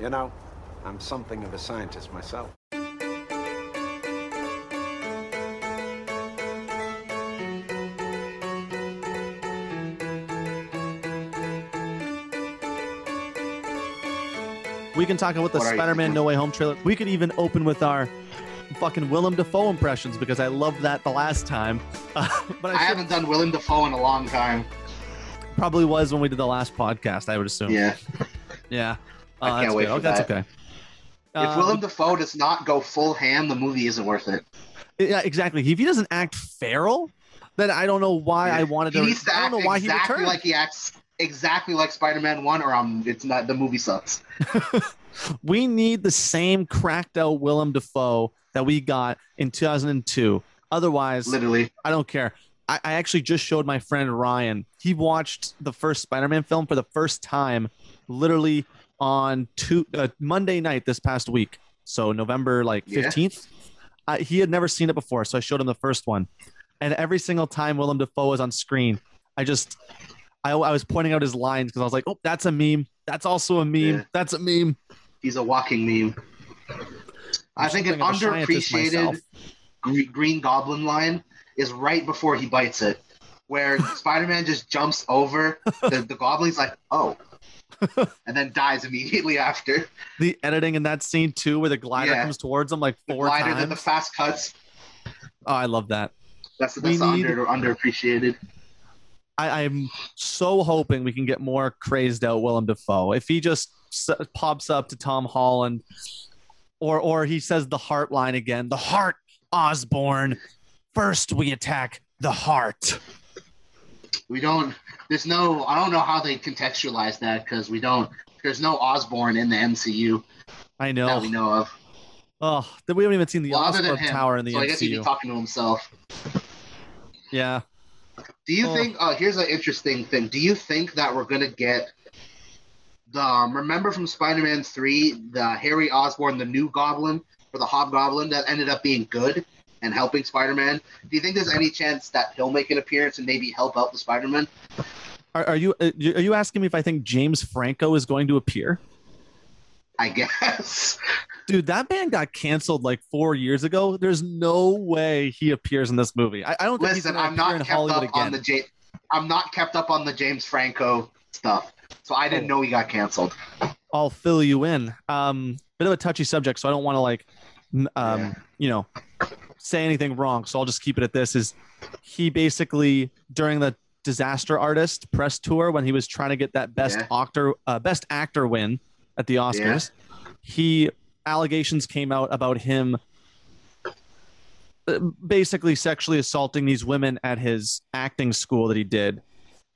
You know, I'm something of a scientist myself. We can talk about the What are you Spider-Man thinking? No Way Home trailer. We could even open with our fucking Willem Dafoe impressions because I loved that the last time. Uh, but I, I should- haven't done Willem Dafoe in a long time. probably was when we did the last podcast. I would assume. Yeah. Yeah. I Oh, can't that's wait Oh, that's okay. If Uh, Willem Dafoe does not go full ham, the movie isn't worth it. yeah, exactly. If he doesn't act feral, then I don't know why I wanted He to. needs to I don't act know why he exactly like he acts exactly like Spider-Man One, or um, it's not the movie sucks. we need the same cracked out Willem Dafoe that we got in 2002. Otherwise, Literally, I don't care. I, I actually just showed my friend Ryan. He watched the first Spider-Man film for the first time, literally on two, uh, Monday night this past week. So November like Yeah. fifteenth. Uh, he had never seen it before, so I showed him the first one. And every single time Willem Dafoe was on screen, I just, I, I was pointing out his lines because I was like, "Oh, that's a meme. That's also a meme. Yeah. That's a meme." he's a walking meme. I think an something of a scientist myself. underappreciated Green Goblin line is right before he bites it, where Spider-Man just jumps over the, the goblin. He's like, "Oh," and then dies immediately after. The editing in that scene too, where the glider Yeah. comes towards him like The four glider, times. then the fast cuts. oh, I love that. That's that's need- under underappreciated. I, I'm so hoping we can get more crazed out Willem Dafoe. If he just s- pops up to Tom Holland, or or he says the heart line again, the heart, Osborn. First, we attack the heart. We don't. There's no. I don't know how they contextualize that because we don't. There's no Osborn in the MCU I know. that we know of. Oh, that we haven't even seen the Well, other than Oscorp him, Tower in the so I guess he'd be MCU. talking to himself. Yeah. Do you Oh. think? Uh, here's an interesting thing. Do you think that we're gonna get the? Um, remember from Spider-Man three, the Harry Osborn, the new Goblin or the Hobgoblin that ended up being good and helping Spider-Man. Do you think there's any chance that he'll make an appearance and maybe help out the Spider-Man? Are, are you uh, are you asking me if I think James Franco is going to appear? I guess. Dude, that man got canceled like four years ago. There's no way he appears in this movie. I, I don't think he's Listen, going to I'm appear not in kept Hollywood up again. on the J. I'm not kept up on the James Franco stuff, so I didn't Oh. know he got canceled. I'll fill you in. Um, bit of a touchy subject, so I don't want to like, um, Yeah. you know, say anything wrong. So I'll just keep it at this: is he basically during the Disaster Artist press tour when he was trying to get that best Yeah. actor, uh, best actor win at the Oscars, he allegations came out about him uh, basically sexually assaulting these women at his acting school that he did.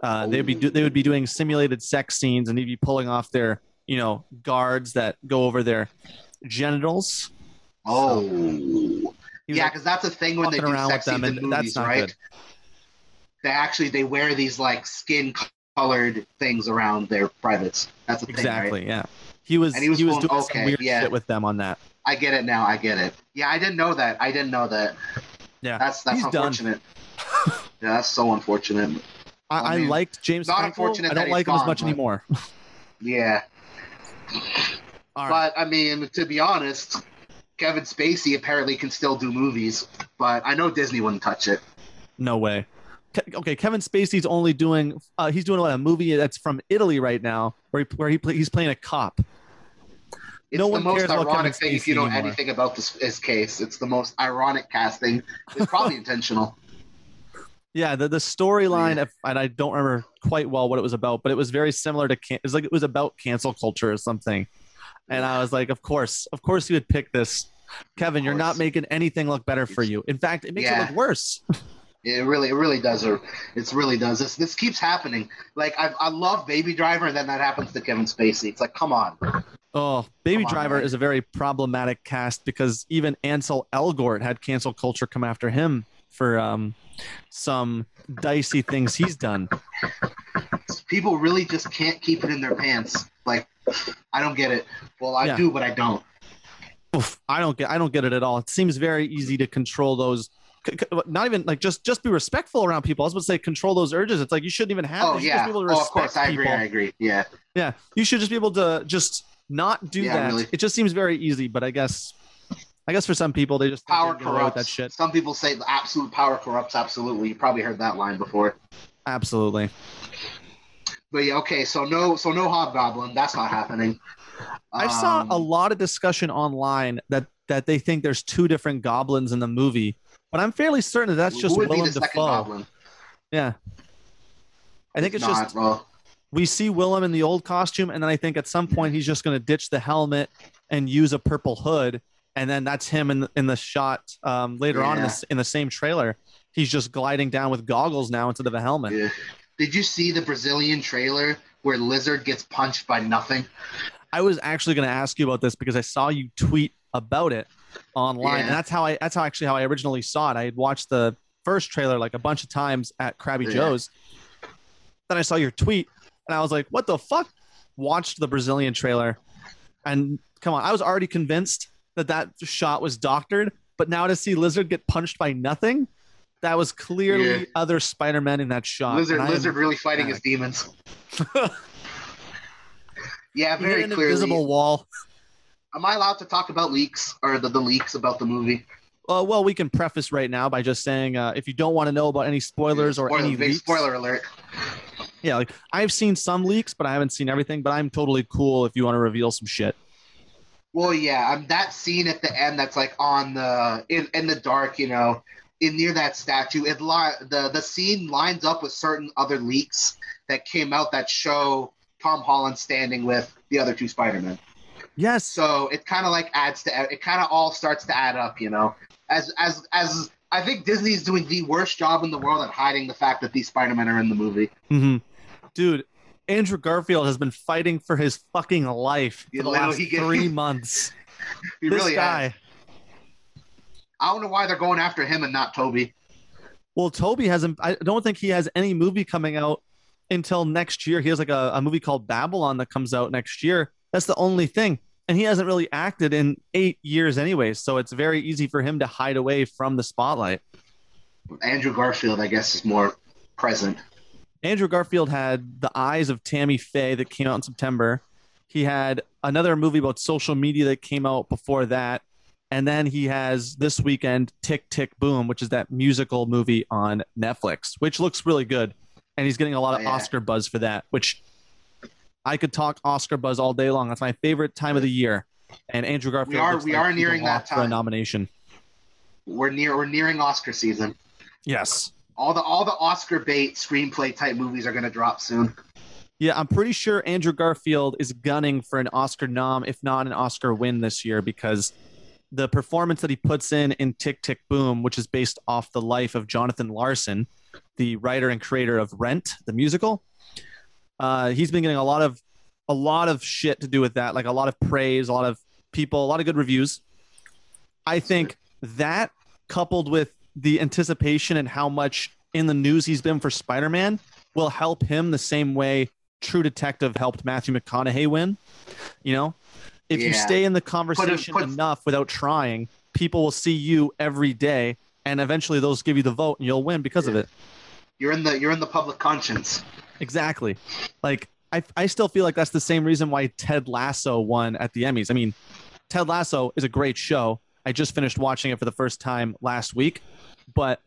Uh, they'd be do- they would be doing simulated sex scenes, and he'd be pulling off their you know guards that go over their genitals. Oh, was yeah, like, because that's a thing when they do around with sex them, scenes in and that's movies, not right? good. They actually they wear these like skin colored things around their privates. That's a thing, exactly, right? yeah. He was And he he was, was doing going- some okay, weird yeah. shit with them on that. I get it now. I get it. Yeah, I didn't know that. I didn't know that. Yeah, That's that's He's unfortunate. yeah, that's so unfortunate. I, I mean, liked James. not Franco. unfortunate I don't like him as much but- anymore. Yeah, All right. but I mean, to be honest, Kevin Spacey apparently can still do movies, but I know Disney wouldn't touch it. No way. Ke- Okay, Kevin Spacey's only doing. Uh, he's doing a movie that's from Italy right now, where he where he play, he's playing a cop. It's No the one most ironic thing if you know anymore. anything about this his case. It's the most ironic casting. It's probably intentional. Yeah, the, the storyline, and I don't remember quite well what it was about, but it was very similar to can- it was like it was about cancel culture or something. And I was like, of course, of course you would pick this. Kevin, you're not making anything look better for you. In fact, it makes it look worse. It really, it really does. Or it really does. This, this keeps happening. Like I, I love Baby Driver, and then that happens to Kevin Spacey. It's like, come on. Oh, Baby Come Driver man. is a very problematic cast because even Ansel Elgort had cancel culture come after him for um, some dicey things he's done. People really just can't keep it in their pants. Like, I don't get it. Well, I Yeah. do, but I don't. Oof, I don't get I don't get it at all. It seems very easy to control those. Not even like just just be respectful around people. I was about to say control those urges. It's like you shouldn't even have. Oh yeah. Oh, of course, I agree. people. I agree. Yeah. Yeah, you should just be able to just not do Yeah, that. really. It just seems very easy, but I guess, I guess for some people they just Power they can get away with corrupts. that shit. Some people say the absolute power corrupts. Absolutely. You probably heard that line before. Absolutely. But yeah, okay. So no, so no Hobgoblin. That's not happening. I saw Um, a lot of discussion online that that they think there's two different goblins in the movie, but I'm fairly certain that that's just Willem Dafoe. Goblin. Yeah. I think it's, not, just we see Willem in the old costume, and then I think at some point he's just going to ditch the helmet and use a purple hood, and then that's him in the, in the shot um, later on in the, in the same trailer. He's just gliding down with goggles now instead of a helmet. yeah. Did you see the Brazilian trailer where Lizard gets punched by nothing? I was actually going to ask you about this because I saw you tweet about it online, Yeah. and that's how I that's how actually how I originally saw it. I had watched the first trailer like a bunch of times at Crabby Yeah. Joe's. Then I saw your tweet, and I was like, "What the fuck?" Watched the Brazilian trailer, and come on, I was already convinced that that shot was doctored, but now to see Lizard get punched by nothing, that was clearly Yeah. other Spider-Man in that shot. Lizard, I am- Lizard really fighting his demons. yeah, very an clearly. invisible wall. Am I allowed to talk about leaks or the, the leaks about the movie? Uh, well, we can preface right now by just saying uh, if you don't want to know about any spoilers or Spoiler- any leaks, spoiler alert. yeah, like I've seen some leaks, but I haven't seen everything. But I'm totally cool if you want to reveal some shit. Well, yeah, um, that scene at the end that's like on the in, in the dark, you know, in near that statue. It li- the the scene lines up with certain other leaks that came out that show Tom Holland standing with the other two Spider Men. Yes, So it kind of like adds to it. Kind of all starts to add up, you know. As as as I think Disney's doing the worst job in the world at hiding the fact that these Spider Men are in the movie. hmm dude. Andrew Garfield has been fighting for his fucking life for the last he three months. He this really guy. has. I don't know why they're going after him and not Tobey. Well, Tobey hasn't. I don't think he has any movie coming out until next year. He has like a, a movie called Babylon that comes out next year. That's the only thing. And he hasn't really acted in eight years anyway. So it's very easy for him to hide away from the spotlight. Andrew Garfield, I guess, is more present. Andrew Garfield had The Eyes of Tammy Faye that came out in September. He had another movie about social media that came out before that. And then he has this weekend Tick Tick Boom, which is that musical movie on Netflix, which looks really good. And he's getting a lot of Oh, yeah. Oscar buzz for that, which I could talk Oscar buzz all day long. That's my favorite time of the year. And Andrew Garfield We are- we like are nearing that for a nomination. We're near we're nearing Oscar season. Yes. All the all the Oscar bait screenplay type movies are gonna drop soon. Yeah, I'm pretty sure Andrew Garfield is gunning for an Oscar nom, if not an Oscar win this year, because the performance that he puts in in Tick Tick Boom, which is based off the life of Jonathan Larson, the writer and creator of Rent, the musical, uh, he's been getting a lot of a lot of shit to do with that, like a lot of praise, a lot of people, a lot of good reviews. I think that coupled with the anticipation and how much in the news he's been for Spider-Man will help him the same way True Detective helped Matthew McConaughey win. You know, if you stay in the conversation put- enough without trying, people will see you every day, and eventually those give you the vote, and you'll win because of it. You're in the you're in the public conscience. Exactly. Like I, I still feel like that's the same reason why Ted Lasso won at the Emmys. I mean, Ted Lasso is a great show. I just finished watching it for the first time last week, but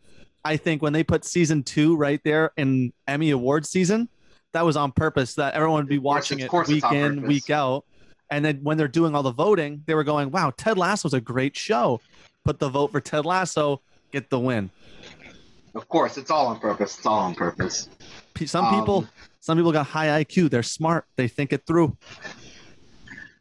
I think when they put season two right there in Emmy Award season, that was on purpose. That everyone would be watching it week in, week out, and then when they're doing all the voting, they were going, "Wow, Ted Lasso's a great show." Put the vote for Ted Lasso, get the win. Of course, it's all on purpose. It's all on purpose. Some Um, people, some people got high IQ. They're smart. They think it through.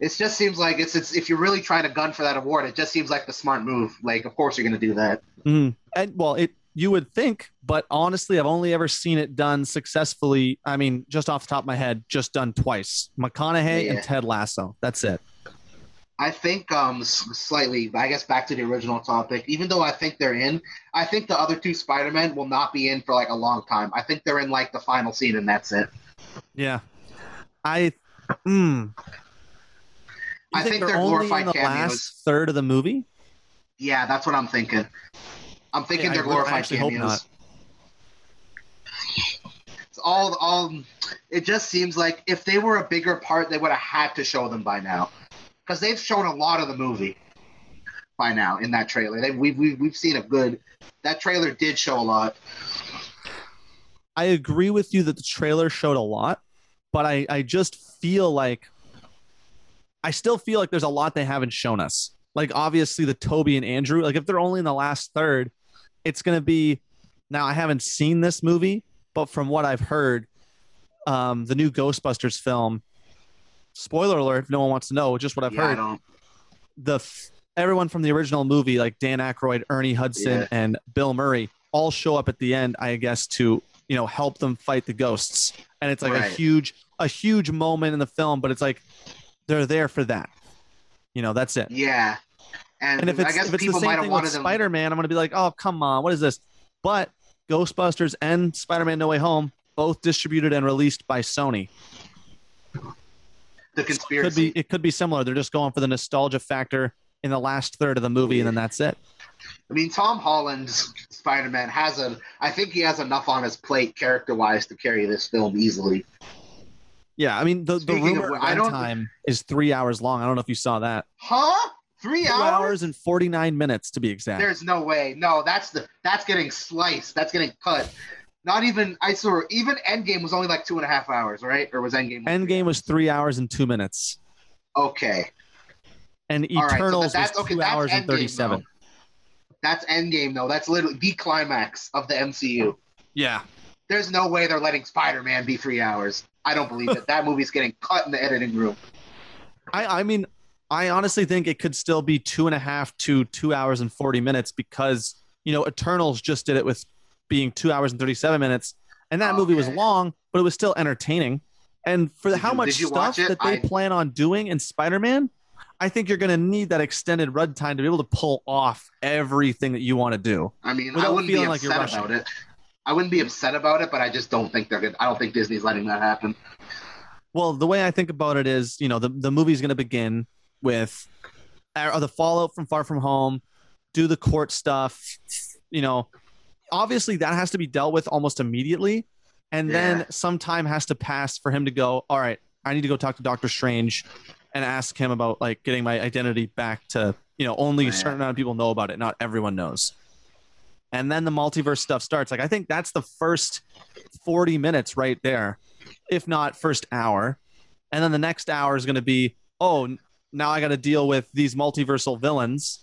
It just seems like it's it's if you're really trying to gun for that award, it just seems like the smart move. Like, of course you're gonna do that. Mhm. And well, it you would think, but honestly, I've only ever seen it done successfully. I mean, just off the top of my head, just done twice. McConaughey Yeah. and Ted Lasso. That's it. I think um slightly. I guess back to the original topic. Even though I think they're in, I think the other two Spider Men will not be in for like a long time. I think they're in like the final scene and that's it. Yeah. I. Mm. I think they're only glorified in the cameos. last third of the movie. Yeah, that's what I'm thinking. I'm thinking Hey, they're I glorified hope cameos. all all. It just seems like if they were a bigger part, they would have had to show them by now, because they've shown a lot of the movie by now in that trailer. They, we've, we've we've seen a good. That trailer did show a lot. I agree with you that the trailer showed a lot, but I, I just feel like I still feel like there's a lot they haven't shown us. Like obviously the Tobey and Andrew, like if they're only in the last third, it's gonna be now I haven't seen this movie, but from what I've heard, um, the new Ghostbusters film, spoiler alert, if no one wants to know, just what I've yeah, heard, the f- everyone from the original movie, like Dan Aykroyd, Ernie Hudson, Yeah. and Bill Murray, all show up at the end. I guess to you know help them fight the ghosts, and it's like a huge a huge moment in the film. But it's like they're there for that. You know, that's it. Yeah, and, And if I it's guess if it's the same thing with Spider Man, I'm gonna be like, oh come on, what is this? But Ghostbusters and Spider Man No Way Home both distributed and released by Sony. the Could conspiracy. be it could be similar. They're just going for the nostalgia factor in the last third of the movie, and then that's it. I mean, Tom Holland's Spider Man has a. I think he has enough on his plate character wise to carry this film easily. Yeah, I mean the, the Speaking of rumor I don't- time is three hours long. I don't know if you saw that. Huh? Three Two hours? hours and forty nine minutes to be exact. There's no way. No, that's the that's getting sliced. That's getting cut. Not even I saw even Endgame was only like two and a half hours, right? Or was Endgame? Endgame was three hours and two minutes, okay. and All right, so that's was okay. two That's hours and thirty seven. That's Endgame though. That's literally the climax of the MCU. Yeah, There's no way they're letting Spider-Man be three hours. I don't believe it. That movie's getting cut in the editing room. I I mean I honestly think it could still be two and a half to two hours and forty minutes because you know Eternals just did it with being two hours and thirty seven minutes, and that movie was long, but it was still entertaining. And for Did how you- much stuff that they I- plan on doing in Spider Man, I think you're going to need that extended runtime to be able to pull off everything that you want to do. I mean, I wouldn't be feeling like you're upset about it. I wouldn't be upset about it, but I just don't think they're good. I don't think Disney's letting that happen. Well, the way I think about it is, you know, the, the movie's going to begin with uh, the fallout from Far From Home, do the court stuff. You know, obviously that has to be dealt with almost immediately. And then some time has to pass for him to go, all right, I need to go talk to Doctor Strange and ask him about like getting my identity back to, you know, only a Yeah. certain amount of people know about it. Not everyone knows. And then the multiverse stuff starts. Like, I think that's the first 40 minutes right there, if not first hour. And then the next hour is going to be, oh, now I got to deal with these multiversal villains.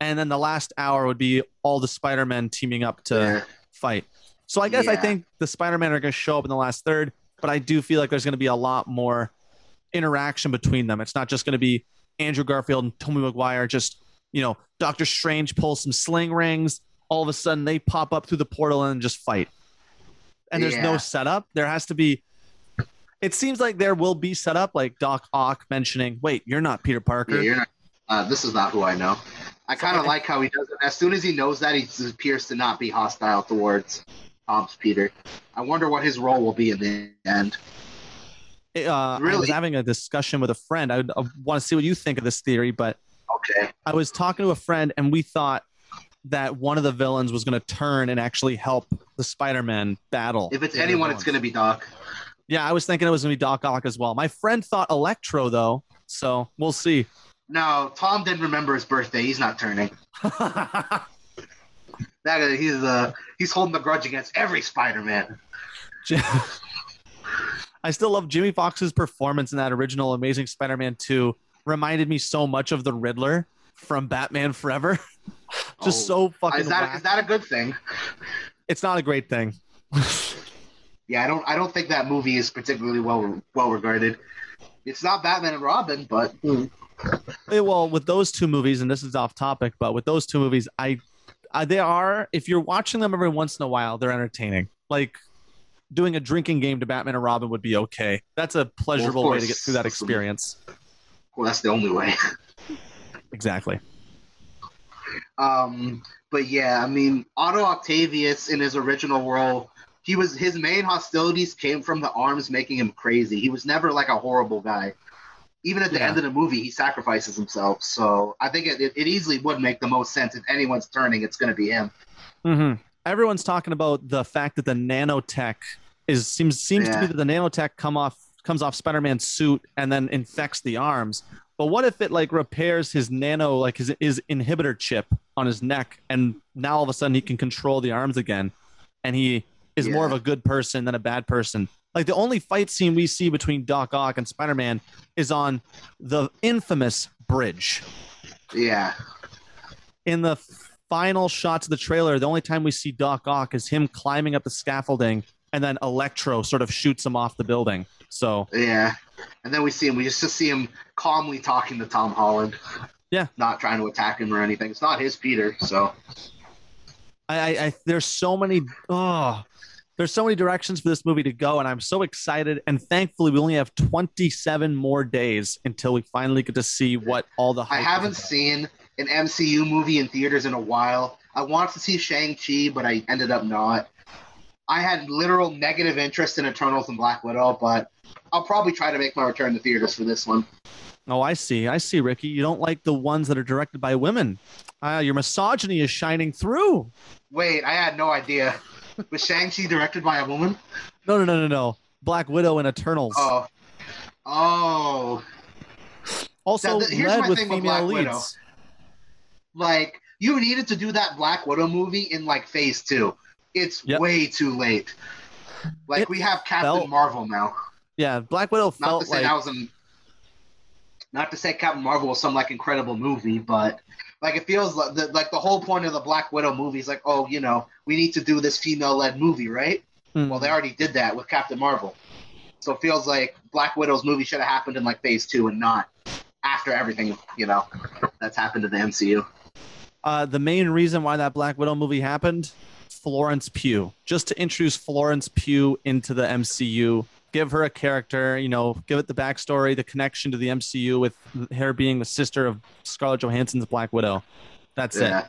And then the last hour would be all the Spider Men teaming up to Yeah. fight. So I guess I think the Spider Man are going to show up in the last third, but I do feel like there's going to be a lot more interaction between them. It's not just going to be Andrew Garfield and Tommy Maguire, just, you know, Doctor Strange pulls some sling rings. All of a sudden they pop up through the portal and just fight. And there's no setup. There has to be. It seems like there will be setup, like Doc Ock mentioning, wait, you're not Peter Parker. Yeah, you're not. Uh, this is not who I know. I kind of like how he does it. As soon as he knows that, he appears to not be hostile towards Tom's Peter. I wonder what his role will be in the end. uh, I was having a discussion with a friend. I, I want to see what you think of this theory, but Okay. I was talking to a friend and we thought that one of the villains was going to turn and actually help the Spider-Man battle. If it's anyone, it's going to be Doc. Yeah, I was thinking it was going to be Doc Ock as well. My friend thought Electro though, so we'll see. No, Tom didn't remember his birthday. He's not turning. That he's uh he's holding a grudge against every Spider-Man. I still love Jamie Foxx's performance in that original Amazing Spider-Man 2. Reminded me so much of the Riddler from Batman Forever. Just Oh, so fucking Is that that a good thing? It's not a great thing. Yeah, I don't I don't think that movie is particularly well well regarded. It's not Batman and Robin, but Eh, well, with those two movies, and this is off topic, but with those two movies, I, I they are. If you're watching them every once in a while, they're entertaining. Like doing a drinking game to Batman and Robin would be okay. That's a pleasurable way to get through that experience. well, that's the only way. Exactly. Um, but yeah, I mean, Otto Octavius in his original role, he was his main hostilities came from the arms making him crazy. He was never like a horrible guy. Even at the Yeah. end of the movie, he sacrifices himself. So I think it, it, easily would make the most sense if anyone's turning, it's going to be him. Mm-hmm. Everyone's talking about the fact that the nanotech is seems seems to be that the nanotech come off comes off Spider-Man's suit and then infects the arms. But what if it like repairs his nano like his his inhibitor chip on his neck and now all of a sudden he can control the arms again and he is more of a good person than a bad person. Like the only fight scene we see between Doc Ock and Spider-Man is on the infamous bridge Yeah. in the final shots of the trailer, the only time we see Doc Ock is him climbing up the scaffolding, and then Electro sort of shoots him off the building. So Yeah. And then we see him, we just, just see him calmly talking to Tom Holland. Yeah. Not trying to attack him or anything. It's not his Peter, so. I, I, there's so many oh there's so many directions for this movie to go, and I'm so excited. And thankfully, we only have 27 more days until we finally get to see what all the. I haven't seen an MCU movie in theaters in a while. I wanted to see Shang-Chi, but I ended up not. I had literal negative interest in Eternals and Black Widow, but I'll probably try to make my return to theaters for this one. Oh, I see. I see, Ricky. You don't like the ones that are directed by women. Uh, your misogyny is shining through. Wait, I had no idea. Was Shang-Chi directed by a woman? No, no, no, no, no. Black Widow and Eternals. Oh. Oh. also Now, here's my with thing with Black Widow. Like, you needed to do that Black Widow movie in, like, phase two. It's Yep. way too late. Like, It we have Captain felt- Marvel now. Yeah, Black Widow not to felt say like that was an not to say Captain Marvel was some like incredible movie, but like it feels like the, like the whole point of the Black Widow movie is like, oh, you know, we need to do this female-led movie, right? Hmm. Well, they already did that with Captain Marvel, so it feels like Black Widow's movie should have happened in like Phase Two and not after everything, you know, that's happened to the MCU. uh, the main reason why that Black Widow movie happened, Florence Pugh, just to introduce Florence Pugh into the MCU, give her a character, you know, give it the backstory, the connection to the MCU with her being the sister of Scarlett Johansson's Black Widow. That's Yeah. it.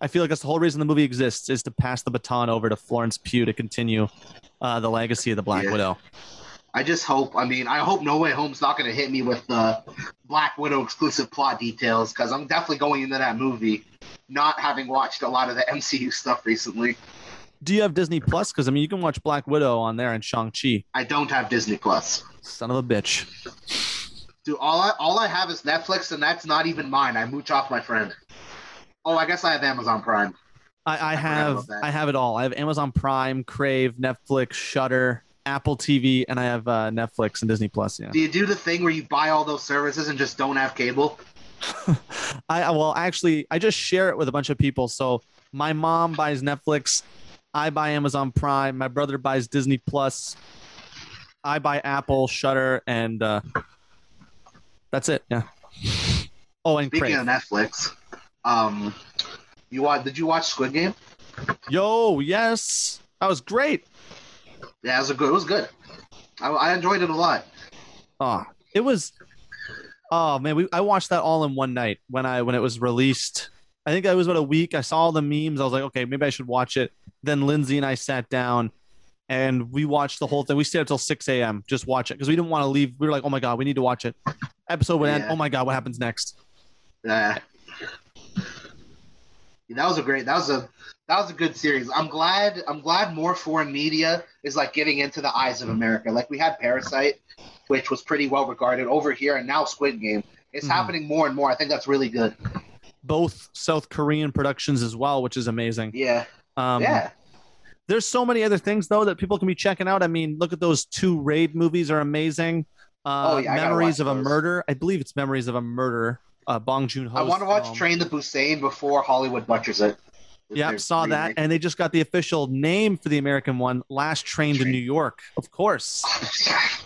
I feel like that's the whole reason the movie exists is to pass the baton over to Florence Pugh to continue uh, the legacy of the Black Yeah. Widow. I just hope. I mean, I hope No Way Home's not going to hit me with the Black Widow exclusive plot details because I'm definitely going into that movie not having watched a lot of the MCU stuff recently. Do you have Disney Plus? Because I mean, you can watch Black Widow on there and Shang Chi. I don't have Disney Plus. Son of a bitch. Dude, all I all I have is Netflix, and that's not even mine. I mooch off my friend. Oh, I guess I have Amazon Prime. I, I forgot have. I have it all. I have Amazon Prime, Crave, Netflix, Shudder, Apple TV, and I have uh, Netflix and Disney Plus. Yeah. Do you do the thing where you buy all those services and just don't have cable? I I- well actually I just share it with a bunch of people. So my mom buys Netflix, I buy Amazon Prime, my brother buys Disney Plus, I buy Apple, Shudder, and uh, that's it. Yeah. Oh, and Speaking Crave. of Netflix, um, you watch? Did you watch Squid Game? Yo, yes, that was great. Yeah, it was a good. It was good. I, I enjoyed it a lot. Oh, it was. Oh man, we I watched that all in one night when I when it was released. I think it was about a week. I saw all the memes. I was like, okay, maybe I should watch it. Then Lindsay and I sat down, and we watched the whole thing. We stayed up till six a.m. just watch it because we didn't want to leave. We were like, oh my god, we need to watch it. Episode would end. Oh my god, what happens next? Yeah. Yeah, that was a great. That was a that was a good series. I'm glad. I'm glad more foreign media is like getting into the eyes of America. Like we had Parasite, which was pretty well regarded over here, and now Squid Game. It's Mhm. happening more and more. I think that's really good. Both South Korean productions as well, which is amazing. Yeah. Um, yeah. There's so many other things though that people can be checking out. I mean, look at those two raid movies are amazing. Uh, Oh, yeah, Memories of a. Murder. I believe it's Memories of a Murder. Uh, Bong Joon Ho. I want to watch Train to Busan before Hollywood butchers it. Yep, saw that, and they just got the official name for the American one, Last Train to New York. Of course.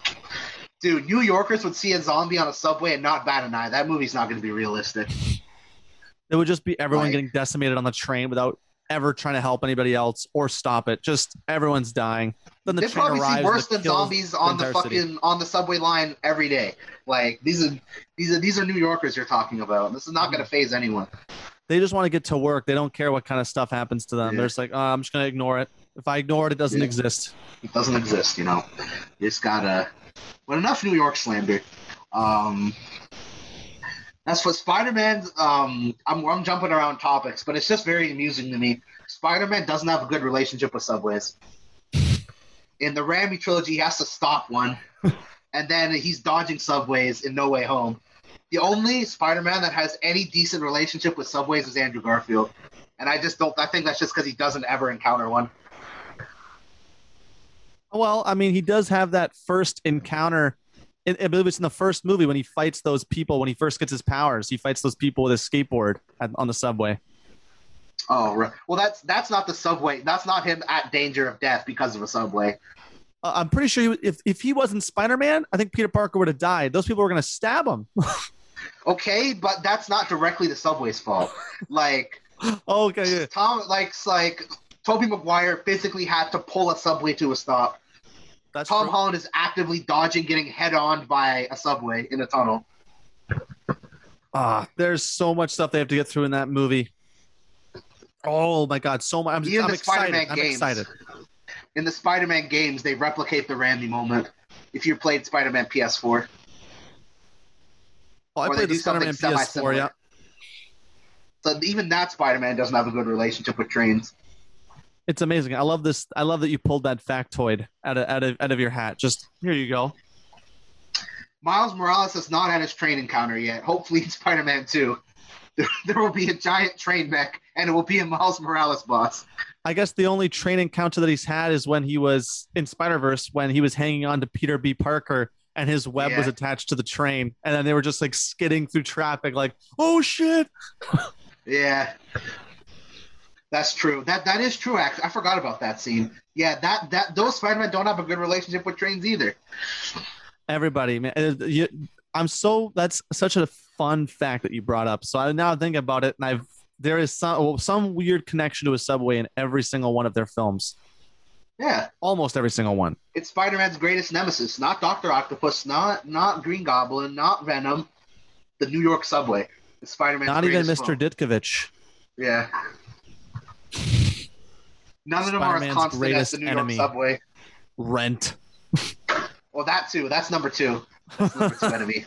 Dude, New Yorkers would see a zombie on a subway and not bat an eye. That movie's not going to be realistic. It would just be everyone Right. getting decimated on the train without ever trying to help anybody else or stop it. Just everyone's dying. Then the they train probably arrives. see worse than zombies on the city. fucking on the subway line every day. Like these are these are these are New Yorkers you're talking about. This is not going to phase anyone. They just want to get to work. They don't care what kind of stuff happens to them. Yeah. They're just like, oh, I'm just gonna ignore it. If I ignore it, it doesn't Yeah. exist. It doesn't exist, you know. You just gotta. But enough New York slander. Um, as for Spider-Man, um, I'm, I'm jumping around topics, but it's just very amusing to me. Spider-Man doesn't have a good relationship with subways. In the Raimi trilogy, he has to stop one, and then he's dodging subways in No Way Home. The only Spider-Man that has any decent relationship with subways is Andrew Garfield, and I just don't. I think that's just because he doesn't ever encounter one. Well, I mean, he does have that first encounter. I believe it's in the first movie when he fights those people when he first gets his powers. He fights those people with his skateboard at, on the subway. Oh, right. Well, that's that's not the subway. That's not him at danger of death because of a subway. Uh, I'm pretty sure he, if if he wasn't Spider Man, I think Peter Parker would have died. Those people were going to stab him. Okay, but that's not directly the subway's fault. Like okay, yeah. Tom, like like Tobey Maguire physically had to pull a subway to a stop. That's Tom true. Holland is actively dodging getting head on by a subway in a tunnel. Ah, there's so much stuff they have to get through in that movie. Oh my god, so much! I'm, Even I'm excited. Spider-Man I'm games. excited. In the Spider-Man games, they replicate the Raimi moment. If you played Spider-Man PS4, Oh, I Or they played the do something Spider-Man PS4. semi-similar. Yeah, so even that Spider-Man doesn't have a good relationship with trains. It's amazing. I love this. I love that you pulled that factoid out of out of out of your hat. Just here you go. Miles Morales has not had his train encounter yet. Hopefully, in Spider-Man 2, there, there will be a giant train mech, and it will be a Miles Morales boss. I guess the only train encounter that he's had is when he was in Spider Verse when he was hanging on to Peter B. Parker and his web was attached to the train, and then they were just like skidding through traffic, like oh shit. Yeah, that's true. That that is true. Actually, I forgot about that scene. Yeah, that that those Spider-Man don't have a good relationship with trains either. Everybody, man, uh, you, I'm so that's such a fun fact that you brought up. So I now think about it, and I've there is some well, some weird connection to a subway in every single one of their films, Yeah, almost every single one. it's Spider-Man's greatest nemesis. Not Doctor Octopus. Not not Green Goblin. Not Venom. The New York subway. It's Spider-Man's Not even Mr. foe. Ditkovich. Yeah. None of them are as constant as the New enemy. York subway. Rent. Well, that too. That's number two. That's number two enemy.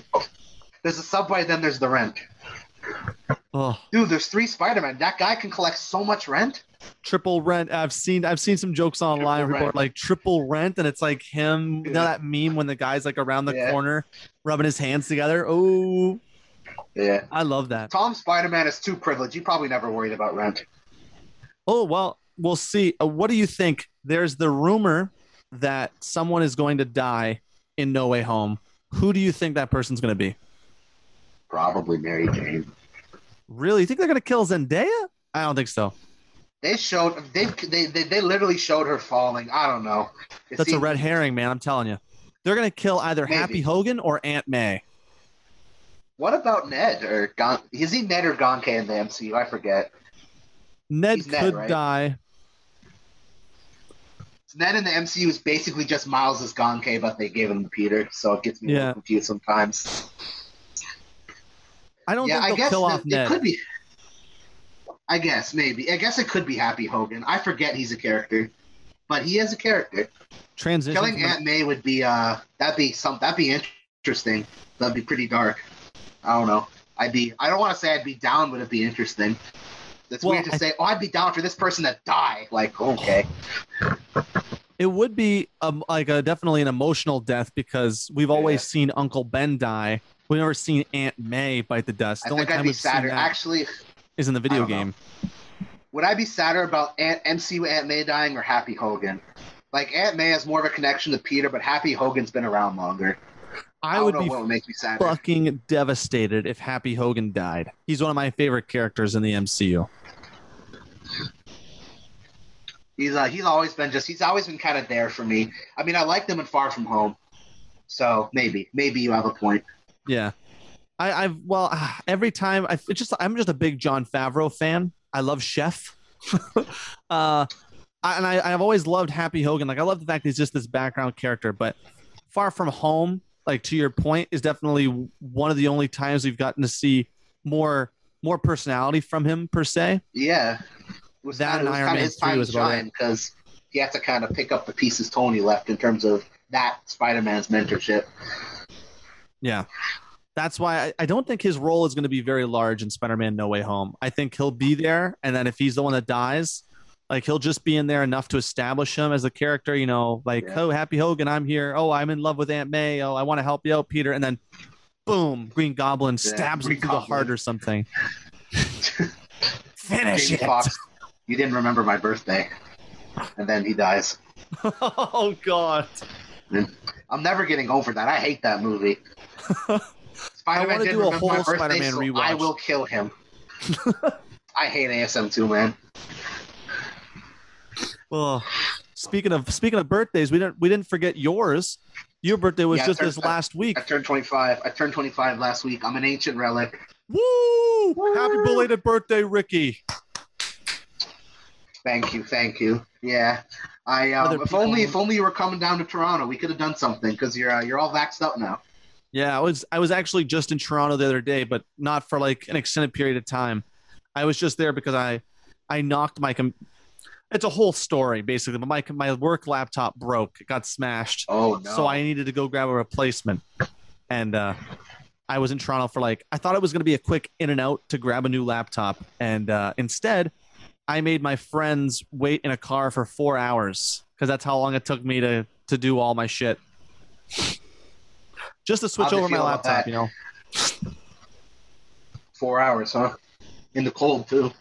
There's the subway, then there's the rent. Oh, Dude, there's three Spider-Man. That guy can collect so much rent. triple rent. I've seen I've seen some jokes online Triple report like triple rent, and it's like him. You know that meme when the guy's like around the Yeah. corner, rubbing his hands together. Oh, Yeah. I love that. Tom Spider-Man is too privileged. He probably never worried about rent. Oh well, we'll see. Uh, what do you think? There's the rumor that someone is going to die in No Way Home. Who do you think that person's going to be? Probably Mary Jane. Really? You think they're going to kill Zendaya? I don't think so. They showed they they they, they literally showed her falling. I don't know. It That's a red herring, man. I'm telling you. They're going to kill either Maybe. Happy Hogan or Aunt May. What about Ned or Gon? Is he Ned or Ganke in the MCU? I forget. Ned He's Ned, could right? die. Ned in the MCU is basically just Miles' Ganke, but they gave him Peter, so it gets me a Yeah. little confused sometimes. I don't yeah, think I they'll guess kill the- off it could be. I guess maybe. I guess it could be Happy Hogan. I forget he's a character, but he is a character. Transition. Killing from- Aunt May would be uh that'd be some that'd be interesting. That'd be pretty dark. I don't know. I'd be. I don't want to say I'd be down, but it'd be interesting. It's Well, weird to I- say. Oh, I'd be down for this person to die. Like, okay, It would be um, like a definitely an emotional death because we've always Yeah. seen Uncle Ben die. We've never seen Aunt May bite the dust. I The only think I'd time be we've seen sadder. Actually, is in the video don't know. game. would I be sadder about Aunt MCU Aunt May dying or Happy Hogan? Like Aunt May has more of a connection to Peter, but Happy Hogan's been around longer. I, would be make me fucking devastated if Happy Hogan died. He's one of my favorite characters in the MCU. He's uh, he's always been just he's always been kind of there for me. I mean, I liked him in Far From Home, so maybe maybe you have a point. Yeah. I, I've well ah, every time I it's just I'm just a big Jon Favreau fan. I love Chef. uh, I, and I, I've always loved Happy Hogan. Like I love the fact he's just this background character. But Far From Home, like to your point, is definitely one of the only times we've gotten to see more more personality from him per se. Yeah, was That kind of, Iron Man his 3 time was to about because he had to kind of pick up the pieces Tony left in terms of that Spider-Man's mentorship. Yeah. That's why I, I don't think his role is going to be very large in Spider Man No Way Home. I think he'll be there, and then if he's the one that dies, like he'll just be in there enough to establish him as a character, you know, like, Yeah. oh, Happy Hogan, I'm here. Oh, I'm in love with Aunt May. Oh, I want to help you out, Peter. And then, boom, Green Goblin Yeah, stabs Green him through the heart or something. Finish Jamie it. Foxx, you didn't remember my birthday, and then he dies. oh, God. I'm never getting over that. I hate that movie. Spider-Man wanna didn't do a whole birthday, Spider-Man so rewatch. I will kill him. I hate ASM too, man. Well, speaking of speaking of birthdays, we didn't we didn't forget yours. Your birthday was Yeah, just I this last week. I turned 25. I turned 25 last week. I'm an ancient relic. Woo! Happy belated birthday, Ricky. Thank you, thank you. Yeah, I. Um, if only, if only you were coming down to Toronto, we could have done something because you're uh, you're all vaxxed up now. Yeah, I was I was actually just in Toronto the other day, but not for like an extended period of time. I was just there because I I knocked my com- it's a whole story basically, but my my work laptop broke. It got smashed. Oh no! So I needed to go grab a replacement. And uh I was in Toronto for like I thought it was going to be a quick in and out to grab a new laptop and uh instead I made my friends wait in a car for 4 hours cuz that's how long it took me to to do all my shit. Just to switch over my laptop, you know. four hours, huh? In the cold too.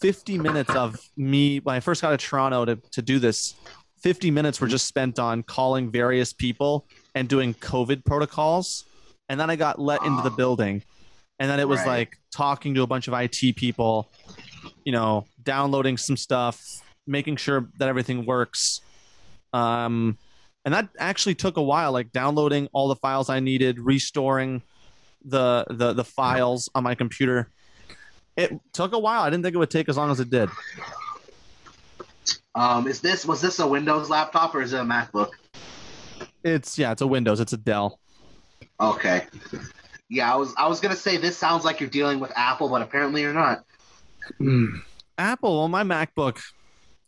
50 minutes of me when I first got to Toronto to, to do this, 50 minutes were just spent on calling various people and doing COVID protocols. And then I got let into the building. And then it was Right. like talking to a bunch of IT people, you know, downloading some stuff, making sure that everything works. Um, and that actually took a while, like downloading all the files I needed, restoring the the the files on my computer. It took a while. I didn't think it would take as long as it did. Um, is this was this a Windows laptop or is it a MacBook? It's yeah, it's a Windows. It's a Dell. Okay. Yeah, I was I was gonna say this sounds like you're dealing with Apple, but apparently you're not. Apple on my MacBook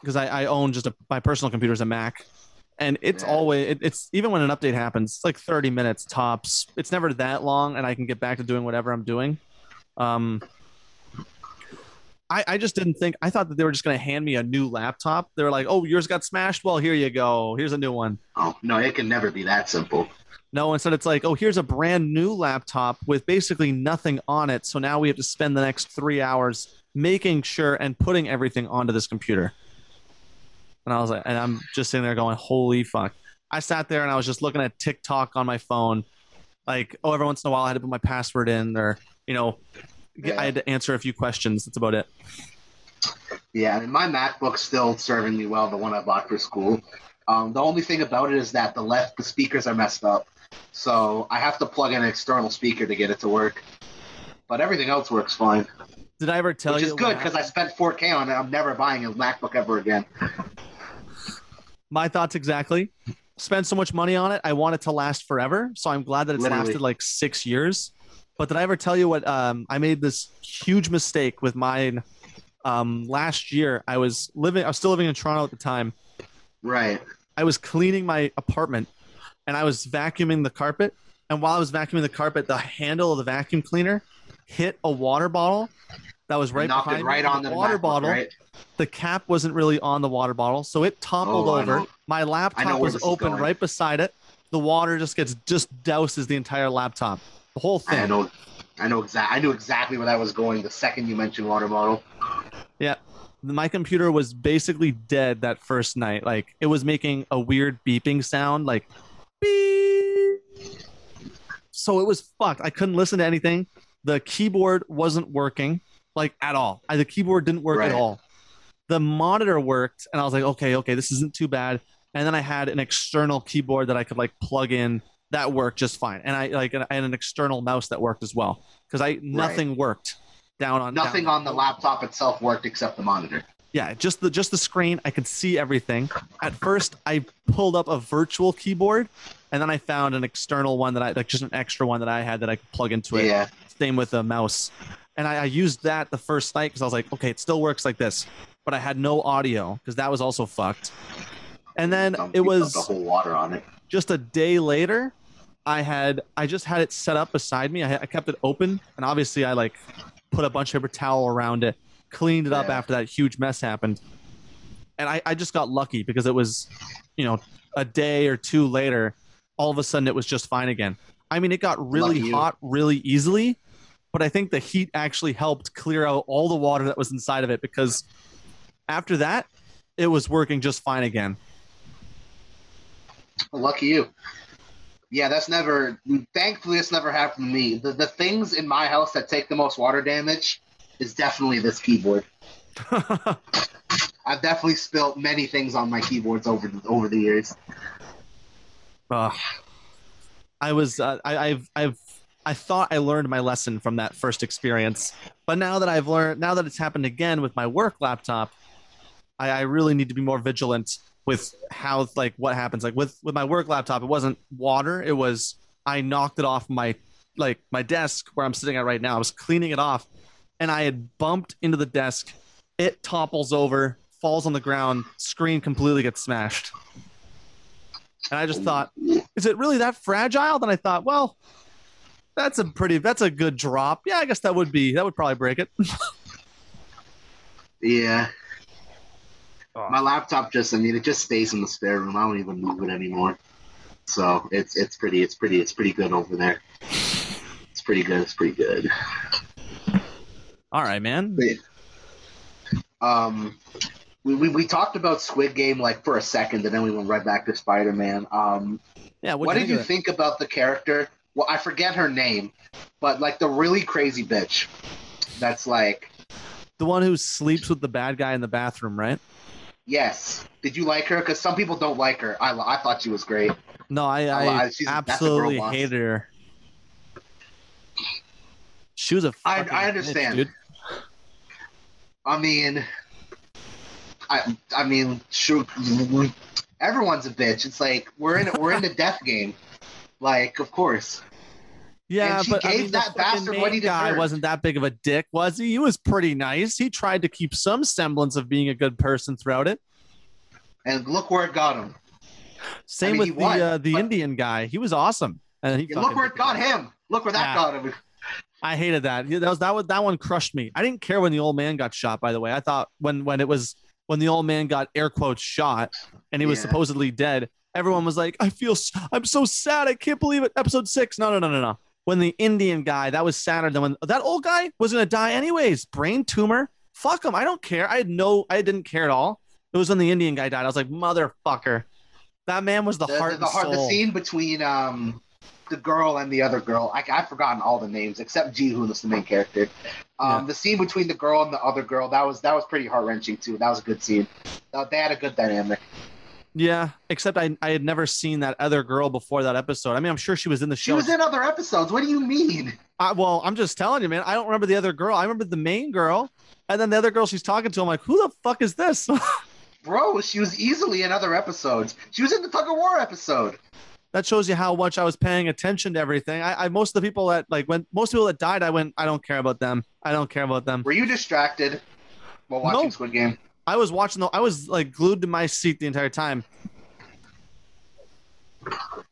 because I, I own just a my personal computer is a Mac, and it's Yeah. always it, it's even when an update happens, it's like thirty minutes tops. It's never that long, and I can get back to doing whatever I'm doing. Um, I I just didn't think I thought that they were just going to hand me a new laptop. They were like, "Oh, yours got smashed. Well, here you go. Here's a new one." Oh no, it can never be that simple. No, instead it's like, oh, here's a brand new laptop with basically nothing on it. So now we have to spend the next three hours making sure and putting everything onto this computer. And I was like, and I'm just sitting there going, holy fuck. I sat there and I was just looking at TikTok on my phone. Like, oh, every once in a while I had to put my password in or, you know, Yeah. I had to answer a few questions. That's about it. Yeah, and my MacBook's still serving me well, the one I bought for school. Um, the only thing about it is that the left the speakers are messed up. So I have to plug in an external speaker to get it to work. But everything else works fine. Did I ever tell which you? Which is good because I spent 4K on it. I'm never buying a MacBook ever again. My thoughts exactly. Spent so much money on it. I want it to last forever. So I'm glad that it's Literally. lasted like six years. But did I ever tell you what? Um, I made this huge mistake with mine. Um, last year, I was living. I was still living in Toronto at the time. Right. I was cleaning my apartment, and I was vacuuming the carpet. And while I was vacuuming the carpet, the handle of the vacuum cleaner hit a water bottle that was right Knocked behind me. right And on the the water bottle Right? the cap wasn't really on the water bottle, so it toppled Oh, over. My laptop was open right beside it. The water just gets just douses the entire laptop, the whole thing. I know. I know exact. I knew exactly where that was going the second you mentioned water bottle. Yeah, my computer was basically dead that first night. Like it was making a weird beeping sound, like beep. So it was fucked. I couldn't listen to anything. The keyboard wasn't working, like at all. I, the keyboard didn't work Right. at all. the monitor worked, and I was like, okay, okay, this isn't too bad. And then I had an external keyboard that I could like plug in that worked just fine, and I like I had an external mouse that worked as well because I nothing worked down on Nothing down- on the laptop itself worked except the monitor. yeah, just the just the screen. I could see everything. At first, I pulled up a virtual keyboard, and then I found an external one that I like, just an extra one that I had that I could plug into it. Yeah. Same with the mouse, and I, I used that the first night because I was like, okay, it still works like this, but I had no audio because that was also fucked. And then it was the whole water on it. just a day later i had i just had it set up beside me. I, I kept it open and obviously i like put a bunch of paper towel around it cleaned it up Yeah. after that huge mess happened. And I, I just got lucky because it was you know a day or two later all of a sudden it was just fine again. I mean it got really hot really easily but i think the heat actually helped clear out all the water that was inside of it because after that it was working just fine again. Lucky you. Yeah, that's never. Thankfully, it's never happened to me. The the things in my house that take the most water damage is definitely this keyboard. I've definitely spilt many things on my keyboards over the, over the years. Ugh. I was uh, I, I've I've I thought I learned my lesson from that first experience, but now that I've learned now that it's happened again with my work laptop, I, I really need to be more vigilant with how like what happens. Like with with my work laptop, it wasn't water; it was I knocked it off my like my desk where I'm sitting at right now. I was cleaning it off, and I had bumped into the desk. It topples over, falls on the ground, screen completely gets smashed. And I just thought, is it really that fragile? Then I thought, well, that's a pretty, that's a good drop. Yeah, I guess that would be, that would probably break it. Yeah. Oh. My laptop just, I mean, it just stays in the spare room. I don't even move it anymore. So it's it's pretty, it's pretty, it's pretty good over there. It's pretty good. It's pretty good. All right, man. Um, we, we, we talked about Squid Game like for a second, and then we went right back to Spider Man. Um, Yeah. what did you of think about the character? Well, I forget her name, but like the really crazy bitch. That's like, The one who sleeps with the bad guy in the bathroom, right? Yes. Did you like her? Because some people don't like her. I, I thought she was great. No, I, I- I I- she's- that's a girl absolutely hated her. She was a I- fucking I bitch, understand. dude. I mean, I I mean, everyone's a bitch. It's like we're in we're in the death game. Like, of course. Yeah, And she but I mean, that bastard what he guy deserved. wasn't that big of a dick, was he? He was pretty nice. He tried to keep some semblance of being a good person throughout it. And look where it got him. Same mean, with the won, uh, the Indian guy. He was awesome. And he look where it got him. Look where that Yeah. got him. I hated that. That was that was that one crushed me. I didn't care when the old man got shot. By the way, I thought when when it was when the old man got air quotes shot and he was Yeah. supposedly dead, everyone was like, "I feel I'm so sad. I can't believe it." Episode six. No, no, no, no, no. When the Indian guy, that was sadder than when that old guy was gonna die anyways. Brain tumor. Fuck him. I don't care. I had no. I didn't care at all. It was when the Indian guy died. I was like, motherfucker. That man was the, The, heart the, the, heart, the scene between um the girl and the other girl. I, I've forgotten all the names except Ji, who is the main character. Um, Yeah. The scene between the girl and the other girl that was that was pretty heart wrenching too. That was a good scene. Uh, they had a good dynamic. Yeah, except I, I had never seen that other girl before that episode. I mean, I'm sure she was in the show. She was in other episodes. What do you mean? I, well, I'm just telling you, man. I don't remember the other girl. I remember the main girl, and then the other girl she's talking to. I'm like, who the fuck is this? Bro, she was easily in other episodes. She was in the tug of war episode. that shows you how much I was paying attention to everything. I, I most of the people that like when most people that died, I went, I don't care about them. I don't care about them. Were you distracted while watching No. Squid Game? I was watching the. I was like glued to my seat the entire time.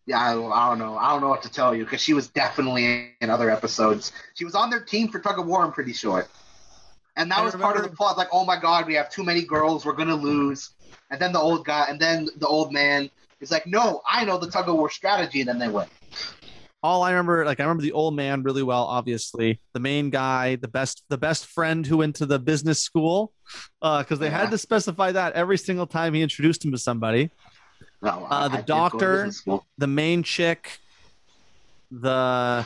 Yeah, I, I don't know. I don't know what to tell you because she was definitely in other episodes. She was on their team for tug of war. I'm pretty sure. And that I was part of the plot. Like, oh my god, we have too many girls. We're gonna lose. And then the old guy, and then the old man is like, no, I know the tug of war strategy. And then they win. All I remember, like I remember the old man really well. Obviously, the main guy, the best, the best friend who went to the business school, because they Yeah. had to specify that every single time he introduced him to somebody. No, Uh, the I did go to doctor- The main chick, the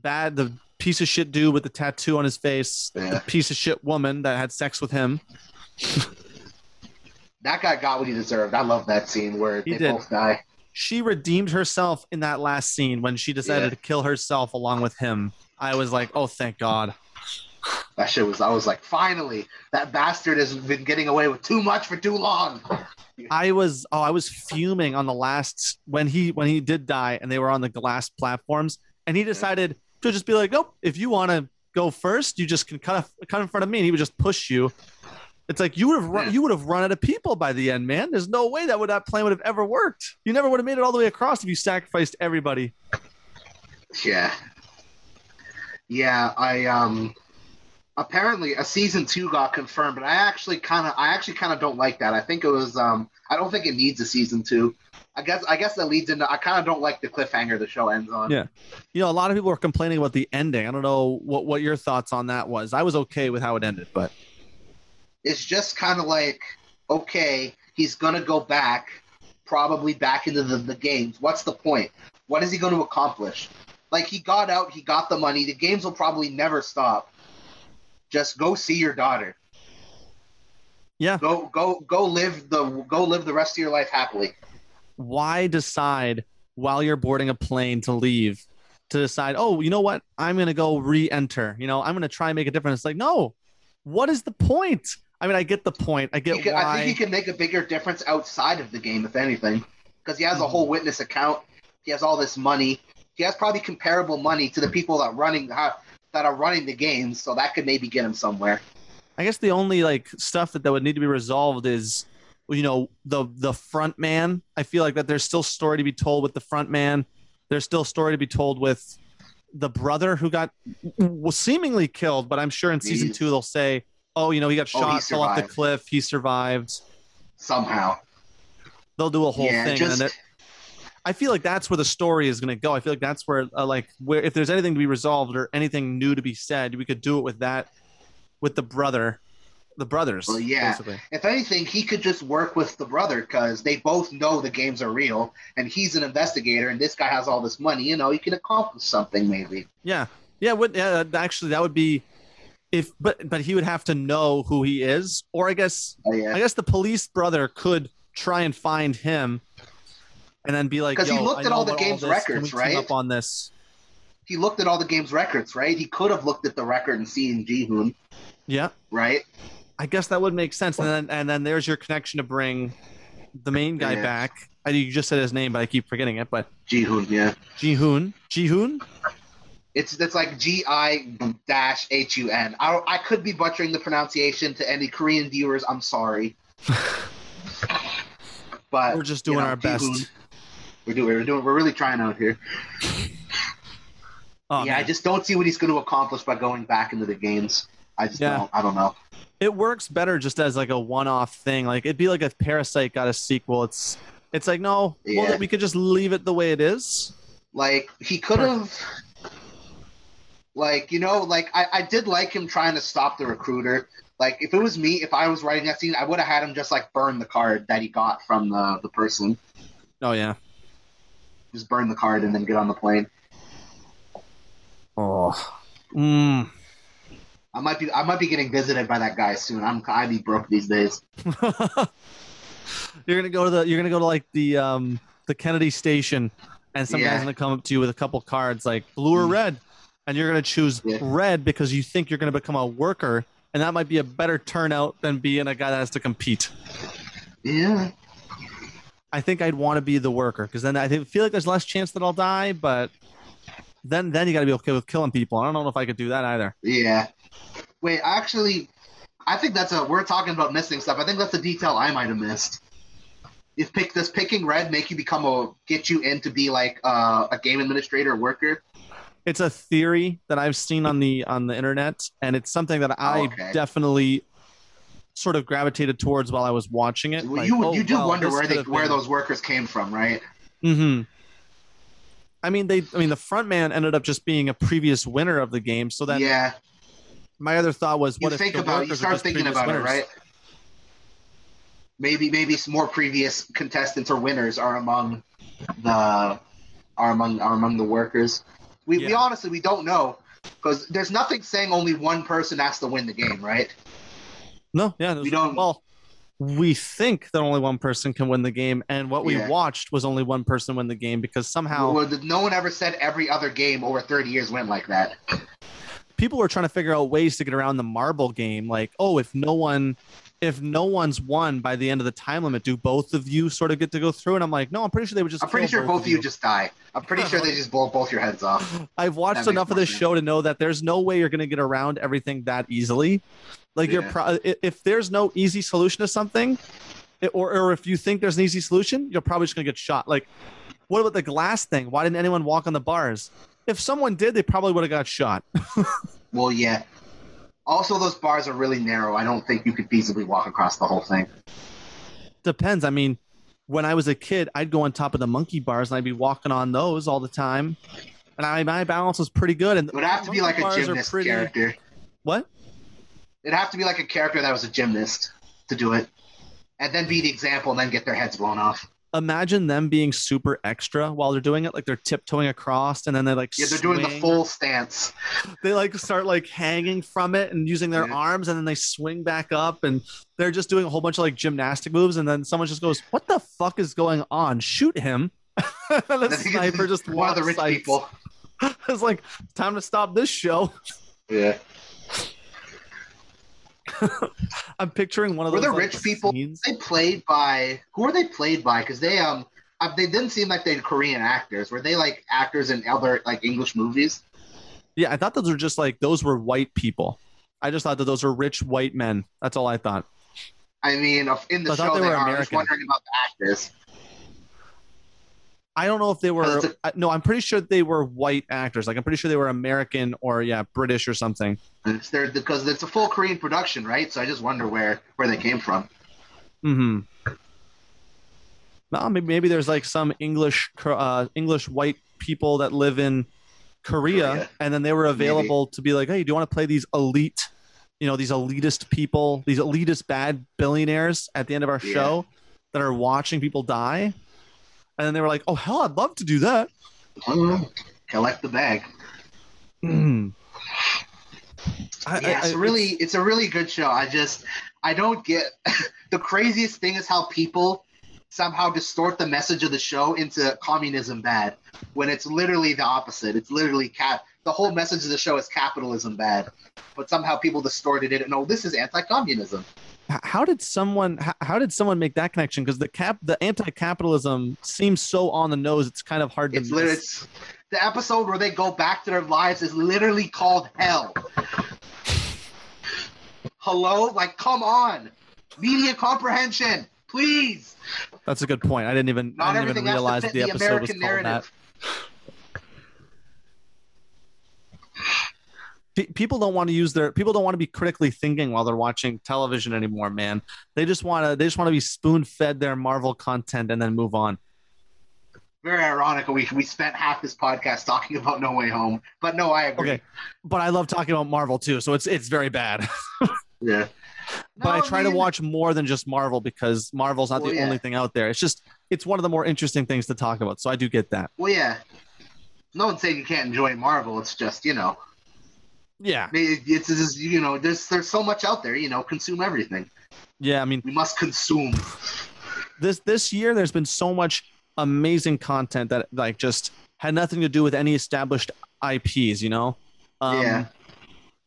bad, the piece of shit dude with the tattoo on his face, Yeah. the piece of shit woman that had sex with him. That guy got what he deserved. I love that scene where He they did. both die. She redeemed herself in that last scene when she decided Yeah. to kill herself along with him. I was like, oh, thank God. That shit was. I was like, finally, that bastard has been getting away with too much for too long. I was oh I was fuming on the last when he when he did die and they were on the glass platforms and he decided to just be like nope if you want to go first you just can cut cut in front of me and he would just push you. It's like you would have run, Yeah. you would have run out of people by the end, man. There's no way that would that plan would have ever worked. You never would have made it all the way across if you sacrificed everybody. Yeah. Yeah, I um apparently a season 2 got confirmed, but I actually kind of I actually kind of don't like that. I think it was um I don't think it needs a season 2. I guess I guess that leads into I kind of don't like the cliffhanger the show ends on. Yeah. You know, a lot of people were complaining about the ending. I don't know what what your thoughts on that was. I was okay with how it ended, but It's just kind of like okay, he's going to go back probably back into the, the games. What's the point? What is he going to accomplish? Like he got out, he got the money. The games will probably never stop. Just go see your daughter. yeah. Go go go live the go live the rest of your life happily. why decide while you're boarding a plane to leave to decide oh you know what i'm going to go re-enter you know i'm going to try and make a difference like no what is the point i mean i get the point i get could, why I think he can make a bigger difference outside of the game, if anything, because he has a whole witness account. He has all this money. He has probably comparable money to the people that running that are running the games, so that could maybe get him somewhere. i guess the only like stuff that, that would need to be resolved is you know the the front man i feel like that there's still story to be told with the front man there's still story to be told with the brother who got was seemingly killed but i'm sure in season two they'll say oh you know he got Oh, he shot fell off the cliff he survived Somehow, they'll do a whole yeah. thing just and I feel like that's where the story is going to go. I feel like that's where, uh, like, where if there's anything to be resolved or anything new to be said, we could do it with that, with the brother, the brothers. Well, yeah. basically. if anything, he could just work with the brother because they both know the games are real, and he's an investigator, and this guy has all this money. You know, he can accomplish something maybe. Yeah, yeah. Would yeah, actually that would be if, but but he would have to know who he is, or I guess Oh yeah. I guess the police brother could try and find him, and then be like, because he looked at all the game's. Can records, right? Up on this. he looked at all the game's records, right? He could have looked at the record and seen Jihoon, Yeah, right? I guess that would make sense. And then and then there's your connection to bring the main guy Yeah. back. I you just said his name, but I keep forgetting it. But Jihoon, yeah. Jihoon, Jihoon. It's it's like G I dash H U N. I I could be butchering the pronunciation to any Korean viewers. I'm sorry. but We're just you doing know, our best. Jihoon, We're doing we're doing we're really trying out here. Oh, yeah, I just don't see what he's going to accomplish by going back into the games. I just Yeah. don't. I don't know. it works better just as like a one-off thing. Like it'd be like if Parasite got a sequel. It's it's like no, Yeah. well, we could just leave it the way it is. Like he could have, like you know, like I, I did like him trying to stop the recruiter. Like if it was me, if I was writing that scene, I would have had him just like burn the card that he got from the the person. Oh yeah. Just burn the card and then get on the plane. Oh. Mm. I might be I might be getting visited by that guy soon. I'm I be broke these days. you're gonna go to the you're gonna go to like the um the Kennedy station and some Yeah. guy's gonna come up to you with a couple cards like blue or Mm. red. And you're gonna choose Yeah. red because you think you're gonna become a worker, and that might be a better turnout than being a guy that has to compete. Yeah. I think I'd want to be the worker because then I think, feel like there's less chance that I'll die, but then then you got to be okay with killing people. I don't know if I could do that either. Yeah. Wait, actually, I think that's a. We're talking about missing stuff. I think that's a detail I might have missed. If pick does picking red make you become a get you in to be like uh, a game administrator worker? It's a theory that I've seen on the on the internet, and it's something that I Oh, okay. definitely sort of gravitated towards while I was watching it. Well, Like, you oh, you do well, wonder where they where been- those workers came from, right? Mhm. I mean, they. I mean, the front man ended up just being a previous winner of the game. So then, yeah. my other thought was, You what if think the about you start thinking about winners? it, right? Maybe maybe some more previous contestants or winners are among the are among are among the workers. We, we honestly we don't know because there's nothing saying only one person has to win the game, right? No, yeah. We don't- Well, we think that only one person can win the game, and what we Yeah. watched was only one person win the game because somehow Well, no one ever said every other game over 30 years went like that. people were trying to figure out ways to get around the marble game. Like, oh, if no one, if no one's won by the end of the time limit, do both of you sort of get to go through? And I'm like, no, I'm pretty sure they would just. I'm pretty sure both of you just die. I'm pretty sure they just blow both your heads off. I've watched That enough of this sense. show to know that there's no way you're going to get around everything that easily. Like you're pro- if there's no easy solution to something, or or if you think there's an easy solution, you're probably just going to get shot. Like, what about the glass thing? Why didn't anyone walk on the bars? If someone did, they probably would have got shot. Well, yeah. Also, those bars are really narrow. I don't think you could feasibly walk across the whole thing. Depends. I mean, when I was a kid, I'd go on top of the monkey bars and I'd be walking on those all the time, and I my balance was pretty good. And It would have to be like a monkey bars are gymnast pretty- character. What? It'd have to be like a character that was a gymnast to do it, and then be the example, and then get their heads blown off. Imagine them being super extra while they're doing it, like they're tiptoeing across, and then they like Yeah, they're doing the full stance. They like start like hanging from it and using their Yeah. arms, and then they swing back up, and they're just doing a whole bunch of like gymnastic moves, and then someone just goes, "What the fuck is going on? Shoot him!" and the sniper just one of the rich sights. people. it's like time to stop this show. Yeah. I'm picturing one of Were those the like, rich people- scenes. They played by who are they played by? Because they um uh, they didn't seem like they're Korean actors. Were they like actors in other like English movies? Yeah, I thought those were just like those were white people. I just thought that those were rich white men. That's all I thought. I mean, in the show they they, were are. I was wondering about the actors. I don't know if they were. a- I- no, I'm pretty sure they were white actors. Like I'm pretty sure they were American or yeah, British or something. It's there because it's a full Korean production, right? So I just wonder where where they came from. Hmm. No, maybe, maybe there's like some English uh, English white people that live in Korea, Korea. and then they were available to be like, hey, do you want to play these elite, you know, these elitist people, these elitist bad billionaires at the end of our Yeah. show that are watching people die? And then they were like, oh hell, I'd love to do that. Collect the bag. Mm. I- yeah, I- it's I- really it's a really good show. I just I don't get the craziest thing is how people somehow distort the message of the show into communism bad when it's literally the opposite. It's literally cap the whole message of the show is capitalism bad. But somehow people distorted it and oh this is anti-communism. H- how did someone how did someone make that connection because the cap the anti-capitalism seems so on the nose it's kind of hard to It's it's, the episode where they go back to their lives is literally called hell. Hello? Like come on. Media comprehension, please. that's a good point i didn't even Not i didn't even everything has to realize that the the episode was called narrative. that Pe- people don't want to use their people don't want to be critically thinking while they're watching television anymore man they just want to they just want to be spoon fed their marvel content and then move on Very ironic. We we spent half this podcast talking about No Way Home, but no, I agree. okay but i love talking about marvel too so it's it's very bad Yeah. but I try to watch more than just Marvel because Marvel's not Well, the yeah. only thing out there. It's just it's one of the more interesting things to talk about. So I do get that. Well, yeah. No one's saying you can't enjoy Marvel. It's just you know, Yeah, it- it's, it's you know, there's there's so much out there. You know, consume everything. yeah. I mean, We must consume. this this year there's been so much amazing content that like just had nothing to do with any established IPs. You know. Um, Yeah.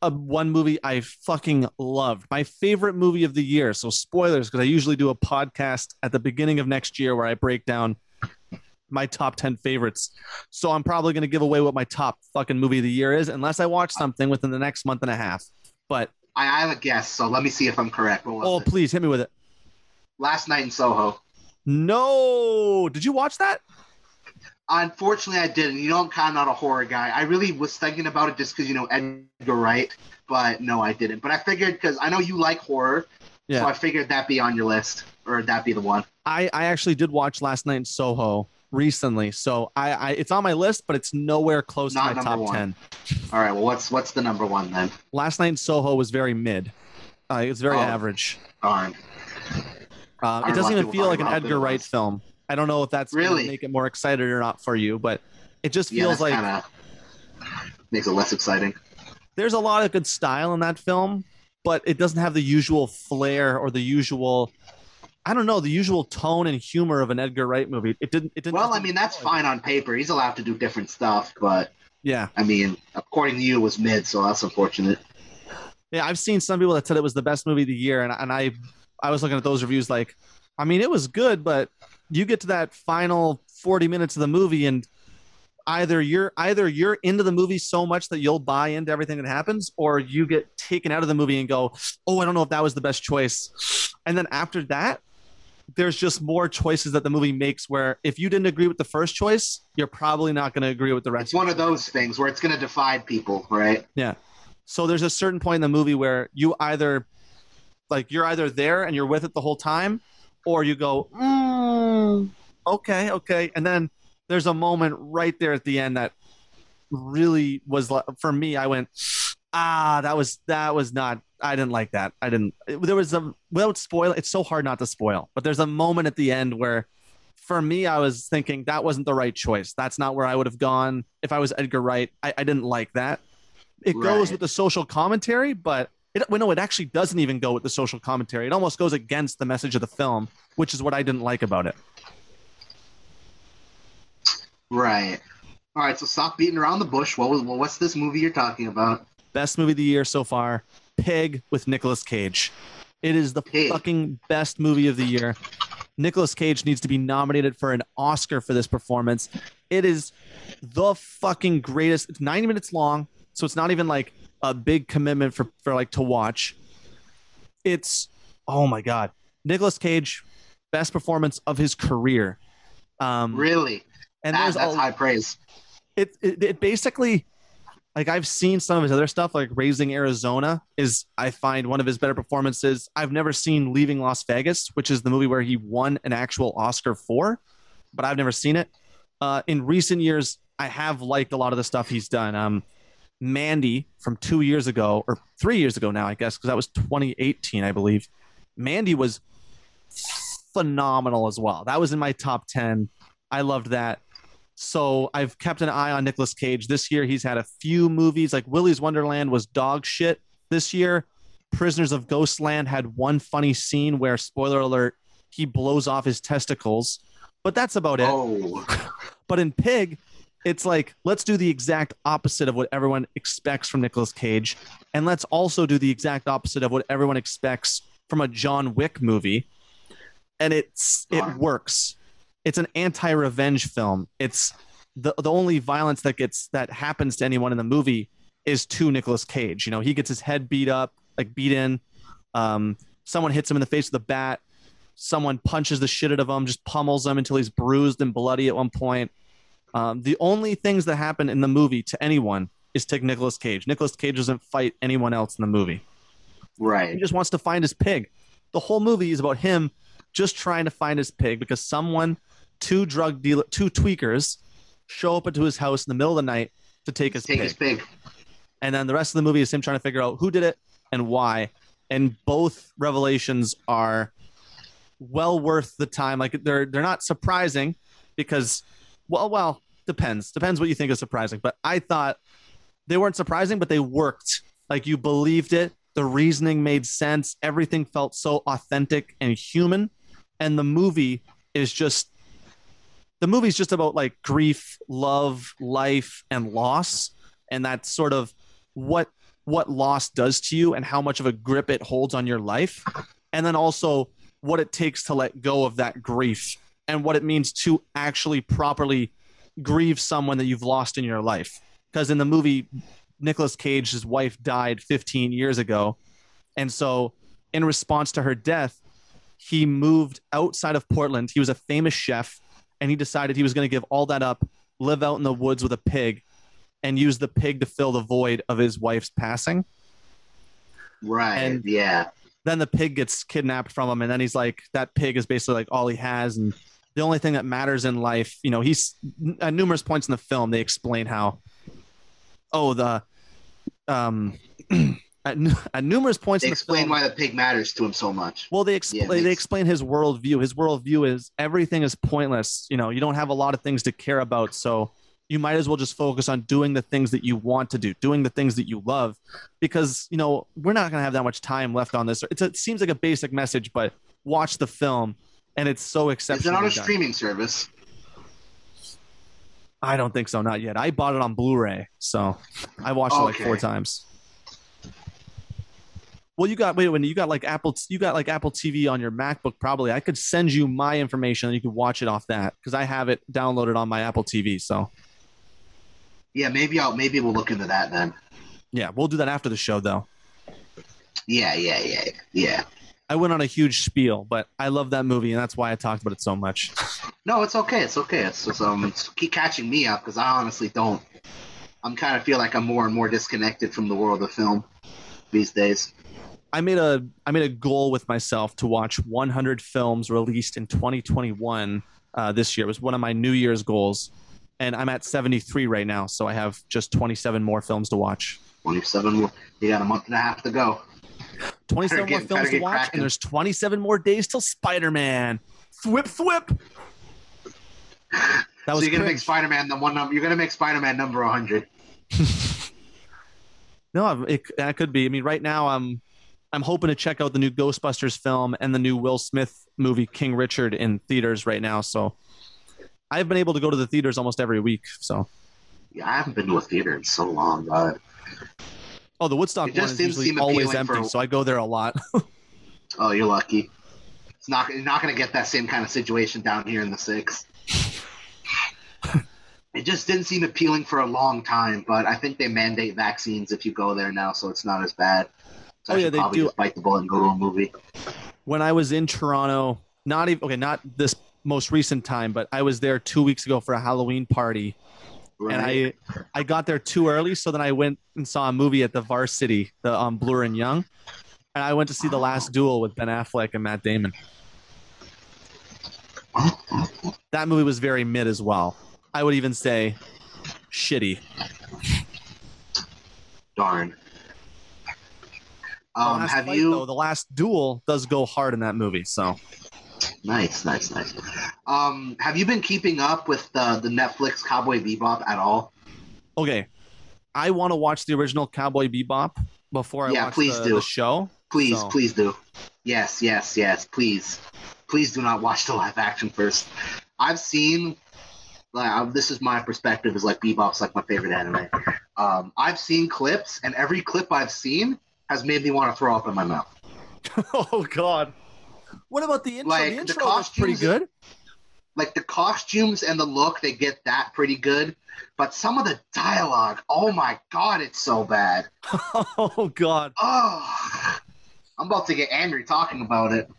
A one movie I fucking loved. My favorite movie of the year. So spoilers because I usually do a podcast at the beginning of next year where I break down my top 10 favorites. So I'm probably going to give away what my top fucking movie of the year is unless I watch something within the next month and a half. But I, I have a guess, so let me see if I'm correct. Oh, it? please hit me with it. Last night in Soho. No. Did you watch that? Unfortunately, I didn't. You know, I'm kind of not a horror guy. I really was thinking about it just because you know Edgar Wright, but no, I didn't. But I figured because I know you like horror, Yeah. so I figured that'd be on your list or that'd be the one. I, I actually did watch last night in Soho recently. So I, I it's on my list, but it's nowhere close Not to my top one. 10. All right, well, what's what's the number one then? Last night in Soho was very mid. Uh, it's very Oh. average. Darn. Uh, it doesn't even feel like an Edgar Wright film. I don't know if that's Really? make it more excited or not for you, but it just feels like makes it less exciting. there's a lot of good style in that film, but it doesn't have the usual flair or the usual I don't know the usual tone and humor of an Edgar Wright movie. It didn't. It didn't. Well, I mean, that's fine on paper. He's allowed to do different stuff, but Yeah, I mean, according to you, it was mid, so that's unfortunate. yeah. I've seen some people that said it was the best movie of the year, and and I I was looking at those reviews like, I mean, it was good, but you get to that final forty minutes of the movie and either you're either you're into the movie so much that you'll buy into everything that happens or you get taken out of the movie and go oh i don't know if that was the best choice and then after that there's just more choices that the movie makes where if you didn't agree with the first choice you're probably not going to agree with the rest It's one of those things where it's going to divide people, right? Yeah. So there's a certain point in the movie where you either like you're either there and you're with it the whole time or you go mm, okay okay and then there's a moment right there at the end that really was for me i went ah that was that was not i didn't like that i didn't it- there was a without spoil it's so hard not to spoil but there's a moment at the end where for me i was thinking that wasn't the right choice that's not where i would have gone if i was edgar wright i, I didn't like that it goes with the social commentary but it, well, no, it actually doesn't even go with the social commentary. It almost goes against the message of the film, which is what I didn't like about it. Right. All right, so stop beating around the bush. What was well, what's this movie you're talking about? Best movie of the year so far, Pig with Nicolas Cage. It is the Pig. fucking best movie of the year. Nicolas Cage needs to be nominated for an Oscar for this performance. It is the fucking greatest. It's 90 minutes long, so it's not even like a big commitment for, for like to watch. It's oh my god. Nicolas Cage, best performance of his career. Um Really? and That- there's that's a, high praise. it, it it basically like I've seen some of his other stuff, like Raising Arizona is I find one of his better performances. I've never seen Leaving Las Vegas, which is the movie where he won an actual Oscar for, but I've never seen it. Uh, in recent years, I have liked a lot of the stuff he's done. Um, Mandy from two years ago or three years ago now, I guess, because that was 2018, I believe. Mandy was phenomenal as well. That was in my top 10. I loved that. So I've kept an eye on Nicolas Cage. This year, he's had a few movies like Willy's Wonderland was dog shit this year. Prisoners of Ghostland had one funny scene where, spoiler alert, he blows off his testicles, but that's about it. Oh, But in Pig, it's like let's do the exact opposite of what everyone expects from Nicolas Cage, and let's also do the exact opposite of what everyone expects from a John Wick movie, and it's it works. It's an anti-revenge film. It's the the only violence that gets that happens to anyone in the movie is to Nicolas Cage. You know, he gets his head beat up, like beat in. Um, someone hits him in the face with a bat. Someone punches the shit out of him, just pummels him until he's bruised and bloody at one point. Um, the only things that happen in the movie to anyone is to Nicolas Cage. Nicolas Cage doesn't fight anyone else in the movie. Right. He just wants to find his pig. The whole movie is about him just trying to find his pig because someone, two drug dealer, two tweakers, show up into his house in the middle of the night to take his Take pig. his pig. And then the rest of the movie is him trying to figure out who did it and why. And both revelations are well worth the time. Like they're they're not surprising because well well depends depends what you think is surprising. But I thought they weren't surprising, but they worked. Like you believed it. The reasoning made sense. Everything felt so authentic and human. And the movie is just the movie's just about like grief, love, life, and loss. And that's sort of what what loss does to you and how much of a grip it holds on your life. And then also what it takes to let go of that grief and what it means to actually properly grieve someone that you've lost in your life. Because in the movie, Nicolas Cage's wife died 15 years ago. And so, in response to her death, he moved outside of Portland. He was a famous chef, and he decided he was going to give all that up, live out in the woods with a pig, and use the pig to fill the void of his wife's passing Right. And- yeah. then the pig gets kidnapped from him and then he's like that pig is basically like all he has and the only thing that matters in life you know he's at numerous points in the film they explain how oh the um at, at numerous points They in the explain film why the pig matters to him so much. well they explain Yeah, they explain his worldview his worldview is everything is pointless you know you don't have a lot of things to care about so you might as well just focus on doing the things that you want to do doing the things that you love because you know we're not going to have that much time left on this it's a, it seems like a basic message but watch the film, and it's so Is exceptional. it on a streaming service? I don't think so, not yet. I bought it on Blu-ray, so I watched it like four times. Well, you got wait when you got like Apple, you got like Apple TV on your MacBook. Probably, I could send you my information and you could watch it off that because I have it downloaded on my Apple TV. So Yeah, maybe I'll maybe we'll look into that then. yeah, we'll do that after the show though. Yeah, yeah, yeah, yeah. I went on a huge spiel, but I love that movie and that's why I talked about it so much. No, it's okay. It's okay. It's just um, it's keep catching me up because I honestly don't. I'm kind of feel like I'm more and more disconnected from the world of film these days. I made a I made a goal with myself to watch 100 films released in 2021 uh, this year. It was one of my New Year's goals, and I'm at 73 right now. So I have just 27 more films to watch. 27. more- You got a month and a half to go. 27 Better more films to watch, cracking. and there's 27 more days till Spider-Man. Thwip thwip. That so was you're gonna make. Spider-Man the one number. You're gonna make Spider-Man number 100. No, it, that could be. I mean, right now I'm I'm hoping to check out the new Ghostbusters film and the new Will Smith movie King Richard in theaters right now. So I've been able to go to the theaters almost every week. So Yeah, I haven't been to a theater in so long. God. oh, the Woodstock one is usually always empty, for- so I go there a lot. Oh, you're lucky. It's not. You're not gonna get that same kind of situation down here in the six. it just didn't seem appealing for a long time, but I think they mandate vaccines if you go there now, so it's not as bad. So Oh, yeah, they do. Just bite the bullet and go to a movie. when I was in Toronto, not even okay, not this most recent time, but I was there two weeks ago for a Halloween party, and I I got there too early, so then I went and saw a movie at the Varsity, the um, Blur and Young, and I went to see the Last Duel with Ben Affleck and Matt Damon. That movie was very mid as well. I would even say shitty. darn. Um, have fight, you? though, the Last Duel does go hard in that movie, so. Nice, nice, nice. Um, have you been keeping up with the the Netflix Cowboy Bebop at all? Okay, I want to watch the original Cowboy Bebop before I Yeah, watch please the, do. the show. Please, So- please do. Yes, yes, yes. Please, please do not watch the live action first. I've seen. Like uh, this is my perspective. Is like Bebop's like my favorite anime. Um, I've seen clips, and every clip I've seen has made me want to throw up in my mouth. oh God! What about the intro? Like, the the intro was pretty costumes- good. Like the costumes and the look, they get that pretty good. But some of the dialogue, oh my god, it's so bad. oh God! Oh, I'm about to get angry talking about it.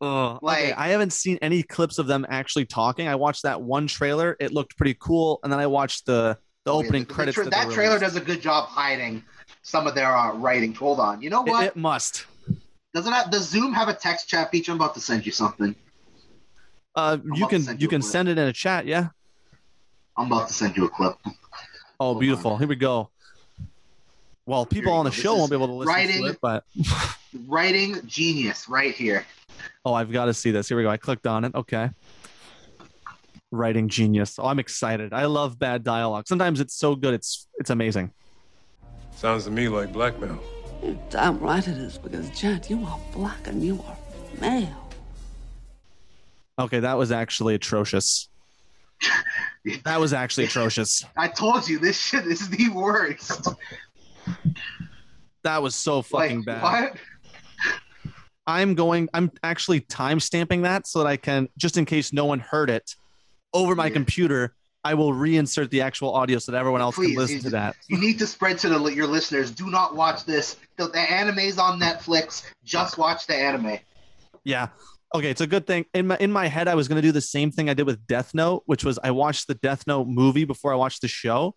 Ugh. Like- okay, I haven't seen any clips of them actually talking. I watched that one trailer; it looked pretty cool, and then I watched the the oh, opening The- the credits. tra- that, that trailer does a good job hiding some of their uh, writing. Hold on. You know what? it must. Doesn't that, does Zoom have a text chat feature? I'm about to send you something. Uh, you can send you you can clip. send it in a chat. Yeah. I'm about to send you a clip. Oh, Hold beautiful. Here we go. Well, people on the. Show won't be able to listen writing- to it, but Writing genius right here. oh, I've got to see this. Here we go. I clicked on it. Okay. Writing genius. Oh, I'm excited. I love bad dialogue. Sometimes it's so good. It's it's amazing. Sounds to me like blackmail. You're damn right it is, because, Jet, you are black and you are male. Okay, that was actually atrocious. That was actually atrocious. I told you this shit is the worst. That was so fucking like, bad. What? I'm going. I'm actually time stamping that so that I can, just in case no one heard it, over my Yeah. computer. I will reinsert the actual audio so that everyone else Please, can listen you- to that. You need to spread to the, your listeners. Do not watch this. The, the anime's on Netflix. Just watch the anime. Yeah. Okay, it's a good thing. In my in my head, I was gonna do the same thing I did with Death Note, which was I watched the Death Note movie before I watched the show,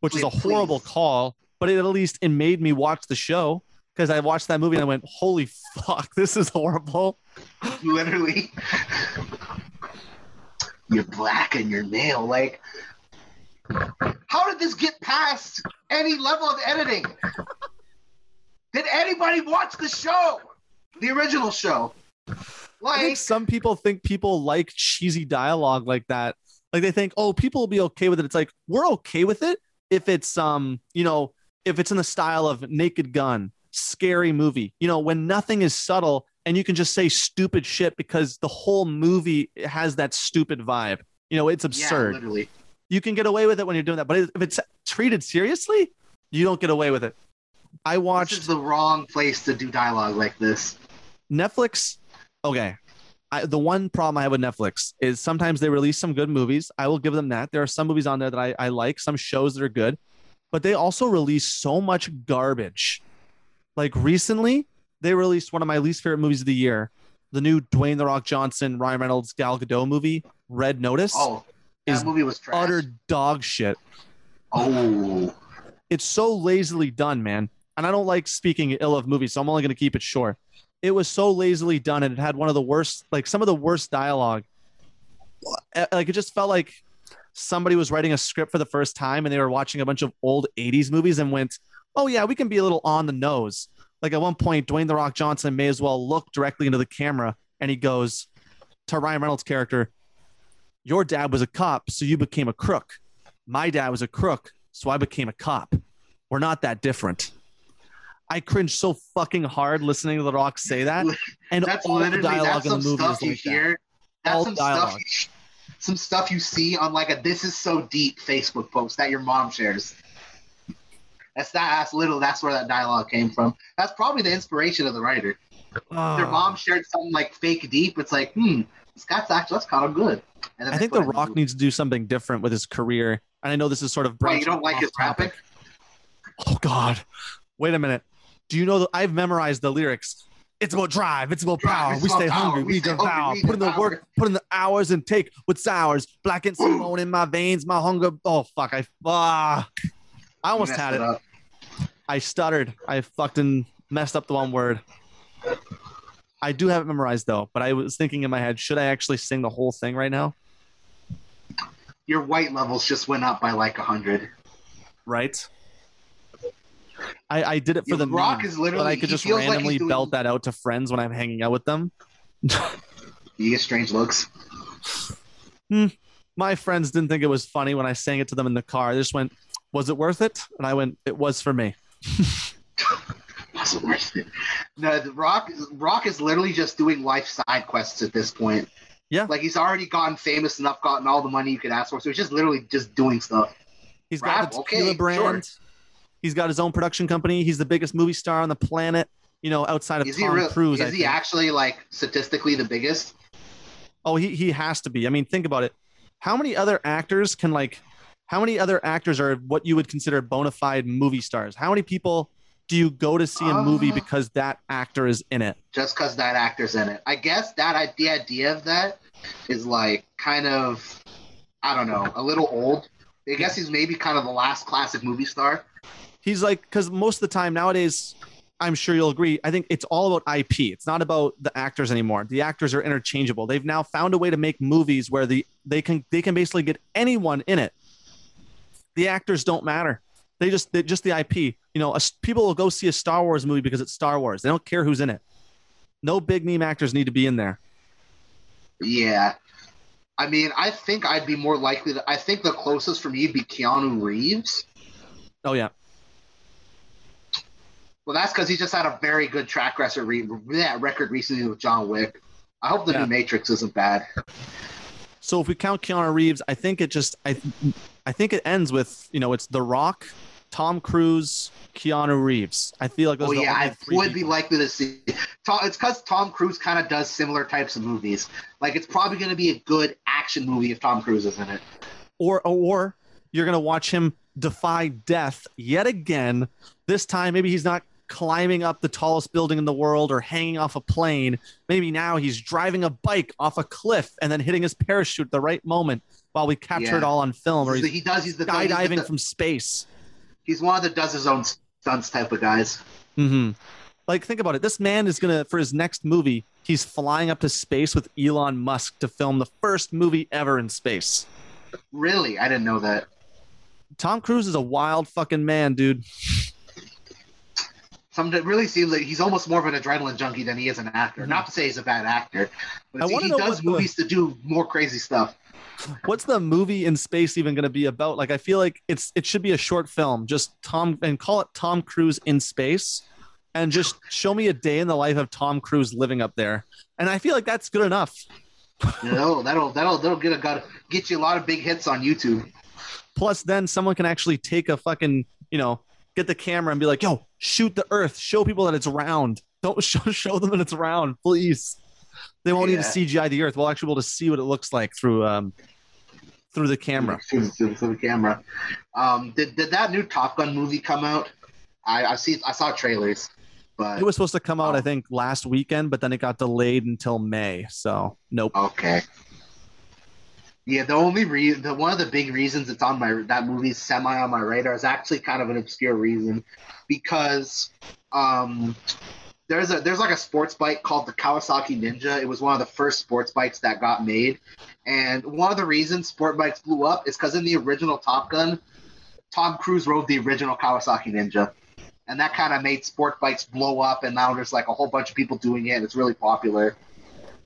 which is a horrible please. call, but it at least it made me watch the show because I watched that movie and I went, "Holy fuck, this is horrible." Literally. You're black and you're male. Like, how did this get past any level of editing? Did anybody watch the show? The original show? I think Like, some people think people like cheesy dialogue like that. Like they think, oh, people will be okay with it. It's like we're okay with it if it's um, you know, if it's in the style of Naked Gun, scary movie. You know, when nothing is subtle and you can just say stupid shit because the whole movie has that stupid vibe. You know, it's Yeah, absurd. literally. you can get away with it when you're doing that, but if it's treated seriously, you don't get away with it. I This watched is the wrong place to do dialogue like this. Netflix. Okay. I, the one problem I have with Netflix is sometimes they release some good movies. I will give them that. There are some movies on there that I, I like, some shows that are good, but they also release so much garbage. Like recently, they released one of my least favorite movies of the year, the new Dwayne the Rock Johnson, Ryan Reynolds, Gal Gadot movie, Red Notice. Oh, that Is movie was trash. Utter dog shit. Oh, It's so lazily done, man. And I don't like speaking ill of movies, so I'm only going to keep it short. It was so lazily done, and it had one of the worst, like some of the worst dialogue. Uh, Like it just felt like somebody was writing a script for the first time, and they were watching a bunch of old '80s movies and went, "Oh yeah, we can be a little on the nose." Like at one point, Dwayne the Rock Johnson may as well look directly into the camera, and he goes to Ryan Reynolds' character, "Your dad was a cop, so you became a crook. My dad was a crook, so I became a cop. We're not that different." I cringe so fucking hard listening to The Rock say that, and that's all the literally dialogue that's in some the movie stuff is you like that. hear. That's All some dialogue. stuff. Some stuff you see on like a "This is so deep" Facebook post that your mom shares. That's that. That's little. That's where that dialogue came from. That's probably the inspiration of the writer. Their Ah. mom shared something like fake deep. It's like, hmm, Scott's actually that's kind of good. And I think The it Rock needs to do something different with his career. And I know this is sort of Why you don't like his topic. Oh God! Wait a minute. Do you know that I've memorized the lyrics? It's about drive. It's about Drive, power. it's We about stay power, hungry. we We stay hungry, devour. we Put in the devour. work. Put in the hours and take what's ours. Black and Simone in my veins. My hunger. Oh fuck! I ah. I almost had it. up. I stuttered. I fucking messed up the one word. I do have it memorized though, but I was thinking in my head, should I actually sing the whole thing right now? Your white levels just went up by like a hundred. Right. I, I did it for Yeah, the Rock meme, is literally- but I could just feels like randomly doing- belt that out to friends when I'm hanging out with them. You get strange looks. Hmm. My friends didn't think it was funny when I sang it to them in the car. They just went, "Was it worth it?" And I went, "It was for me." Wasn't worth it. No, the Rock Rock is literally just doing life side quests at this point. Yeah. Like he's already gotten famous enough, gotten all the money you could ask for. So he's just literally just doing stuff. He's Rap, got the okay, brand. sure. He's got his own production company. He's the biggest movie star on the planet. You know, outside of Is Tom real? Cruise. is I he think. actually like statistically the biggest? Oh, he he has to be. I mean, think about it. How many other actors can like? How many other actors are what you would consider bona fide movie stars? How many people do you go to see a movie Uh. because that actor is in it? Just because that actor's in it. I guess that I- the idea of that is like kind of I don't know, a little old. I guess he's maybe kind of the last classic movie star. He's like because most of the time nowadays, I'm sure you'll agree. I think it's all about IP. It's not about the actors anymore. The actors are interchangeable. They've now found a way to make movies where the they can they can basically get anyone in it. The actors don't matter. They just they, just the IP. You know, a, people will go see a Star Wars movie because it's Star Wars. They don't care who's in it. No big name actors need to be in there. Yeah. I mean, I think I'd be more likely to. I think the closest for me would be Keanu Reeves. Oh yeah, Well, that's because he just had a very good track record, re- yeah, record recently with John Wick. I hope the Yeah. new Matrix isn't bad. So if we count Keanu Reeves, I think it just I I think it ends with you know it's The Rock, Tom Cruise, Keanu Reeves. I feel like those Oh yeah, I would be likely to see. Tom, it's because Tom Cruise kind of does similar types of movies. Like it's probably going to be a good action movie if Tom Cruise is in it. or or you're gonna watch him defy death yet again. This time, maybe he's not climbing up the tallest building in the world or hanging off a plane. Maybe now he's driving a bike off a cliff and then hitting his parachute at the right moment while we capture Yeah. it all on film, or He's he does. He's the skydiving the, from space. he's one of the does his own stunts type of guys. Mm-hmm. Like, think about it. This man is gonna for his next movie. He's flying up to space with Elon Musk to film the first movie ever in space. Really, I didn't know that. Tom Cruise is a wild fucking man, dude. Some it really seems like he's almost more of an adrenaline junkie than he is an actor. Not to say he's a bad actor, but see, he does what movies to do more crazy stuff. What's the movie in space even going to be about like i feel like it's it should be a short film just tom and call it tom cruise in space and just show me a day in the life of Tom Cruise living up there. And I feel like that's good enough. You know, that'll that'll that'll get a got get you a lot of big hits on YouTube. Plus, then someone can actually take a fucking, you know, get the camera and be like, yo, shoot the earth, show people that it's round. Don't show, show them that it's round, please. They won't need to CGI the earth. We'll actually be able to see what it looks like through um through the camera. through, through, through the camera. Um, did, did that new Top Gun movie come out? I I see I saw trailers, but It was supposed to come out, I think, last weekend, but then it got delayed until May. So nope. okay. Yeah, the only reason, the one of the big reasons it's on my that movie's semi on my radar is actually kind of an obscure reason, because um, there's a there's like a sports bike called the Kawasaki Ninja. It was one of the first sports bikes that got made, and one of the reasons sport bikes blew up is because in the original Top Gun, Tom Cruise rode the original Kawasaki Ninja. And that kind of made sport bikes blow up, and now there's like a whole bunch of people doing it, and it's really popular.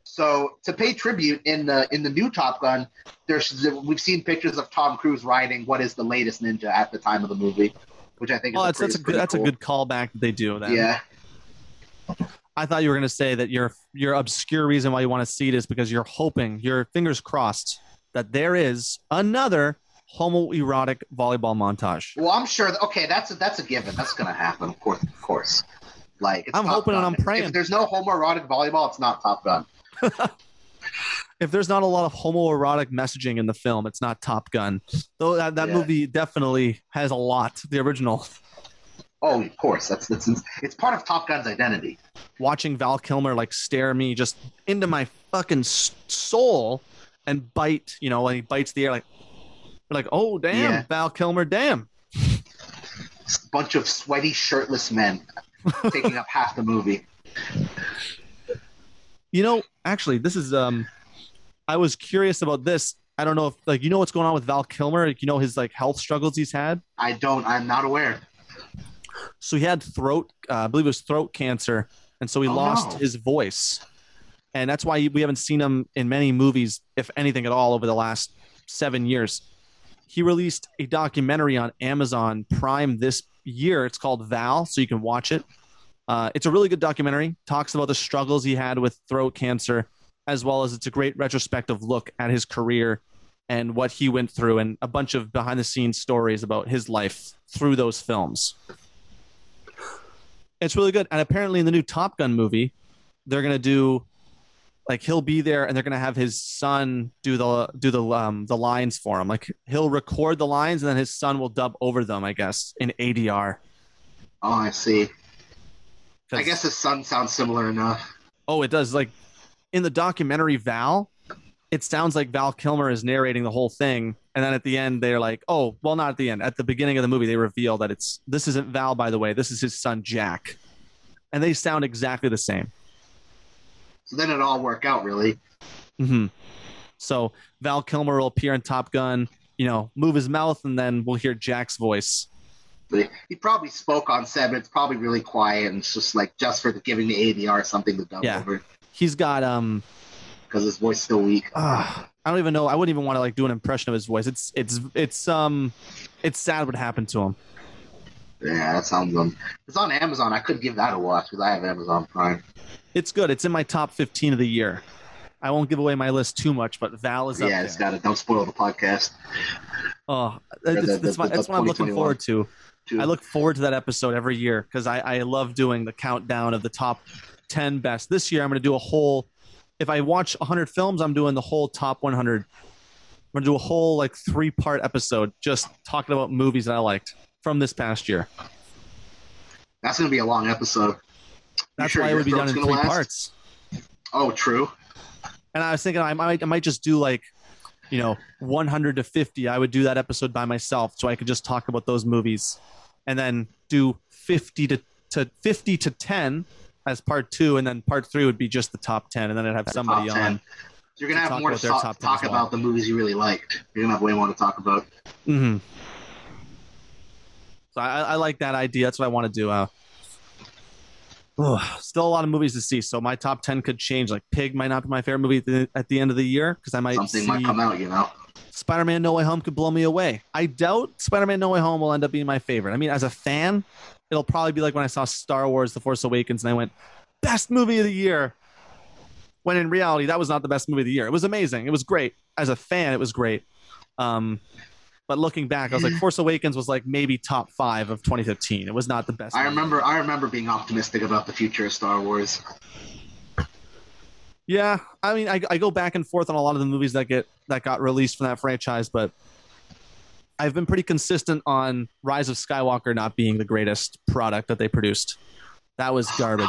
So to pay tribute in the in the new Top Gun, there's we've seen pictures of Tom Cruise riding what is the latest Ninja at the time of the movie, which I think is Oh, a that's that's a pretty- good that's a good callback that they do. cool. Then. Yeah, I thought you were going to say that your your obscure reason why you want to see it is because you're hoping, your fingers crossed, that there is another homoerotic volleyball montage. well, I'm sure. That, okay, that's a, that's a given. That's gonna happen, of course, of course. Like it's I'm hoping and I'm praying. If there's no homoerotic volleyball, it's not Top Gun. If there's not a lot of homoerotic messaging in the film, it's not Top Gun. Though that, that Yeah. movie definitely has a lot. The original. Oh, of course. That's that's it's part of Top Gun's identity. Watching Val Kilmer like stare me just into my fucking soul and bite, you know, when he bites the air, like, like, oh damn, Yeah. Val Kilmer, damn. Bunch of sweaty, shirtless men taking up half the movie. You know, actually, this is um I was curious about this. I don't know if like you know what's going on with Val Kilmer, like, you know his like health struggles he's had. I don't. I'm not aware. So he had throat, uh, I believe it was throat cancer, and so he Oh, lost no. his voice, and that's why we haven't seen him in many movies, if anything at all, over the last seven years. He released a documentary on Amazon Prime this year. It's called Val, so you can watch it. Uh, it's a really good documentary. Talks about the struggles he had with throat cancer, as well as it's a great retrospective look at his career and what he went through, and a bunch of behind the scenes stories about his life through those films. It's really good. And apparently, in the new Top Gun movie, they're gonna do like he'll be there, and they're gonna have his son do the do the um the lines for him. Like he'll record the lines, and then his son will dub over them. I guess in ADR. Oh, I see. I guess his son sounds similar enough. Oh, it does. Like in the documentary Val, it sounds like Val Kilmer is narrating the whole thing, and then at the end they're like, "Oh, well, not at the end. At the beginning of the movie, they reveal that it's this isn't Val, by the way. This is his son Jack," and they sound exactly the same. So then it all work out, really. Mm-hmm. So Val Kilmer will appear in Top Gun, you know, move his mouth, and then we'll hear Jack's voice. He, probably spoke on set, but it's probably really quiet, and it's just like just for the, giving the ADR something to dub Yeah. over He's got um, because his voice is still weak. ah, I don't even know. I wouldn't even want to like do an impression of his voice. It's it's it's um, it's sad what happened to him. Yeah, that sounds um. It's on Amazon. I could give that a watch because I have Amazon Prime. It's good. It's in my top 15 of the year. I won't give away my list too much, but Val is up yeah, it's got it. Don't spoil the podcast. Oh, the- that's, the, my, that's what I'm looking forward to. Too. I look forward to that episode every year because I, I love doing the countdown of the top 10 best. This year, I'm going to do a whole, if I watch 100 films, I'm doing the whole top 100. I'm to do a whole like three part episode just talking about movies that I liked from this past year. That's gonna be a long episode. That's sure why it would be done in three last? parts. Oh, true. And I was thinking I might I might just do like, you know, 100 to 50. I would do that episode by myself so I could just talk about those movies, and then do 50 to to 50 to 10 as part two, and then part three would be just the top 10, and then I'd have somebody on. You're gonna to have more to talk, top talk well. about the movies you really liked. You're gonna have way more to talk about. Mm-hmm. So I, I like that idea. That's what I want to do. Uh, ugh, still a lot of movies to see, so my top 10 could change. Like Pig might not be my favorite movie at the, at the end of the year because I might Something see. might come out, you know. Spider-Man No Way Home could blow me away. I doubt Spider-Man No Way Home will end up being my favorite. I mean, as a fan, it'll probably be like when I saw Star Wars: The Force Awakens and I went, best movie of the year. When in reality, that was not the best movie of the year. It was amazing. It was great. As a fan, it was great. Um, but looking back, I was like, Force Awakens was like maybe top five of 2015. It was not the best. I movie. remember I remember being optimistic about the future of Star Wars. Yeah, I mean, I, I go back and forth on a lot of the movies that get that got released from that franchise, but I've been pretty consistent on Rise of Skywalker not being the greatest product that they produced. That was garbage.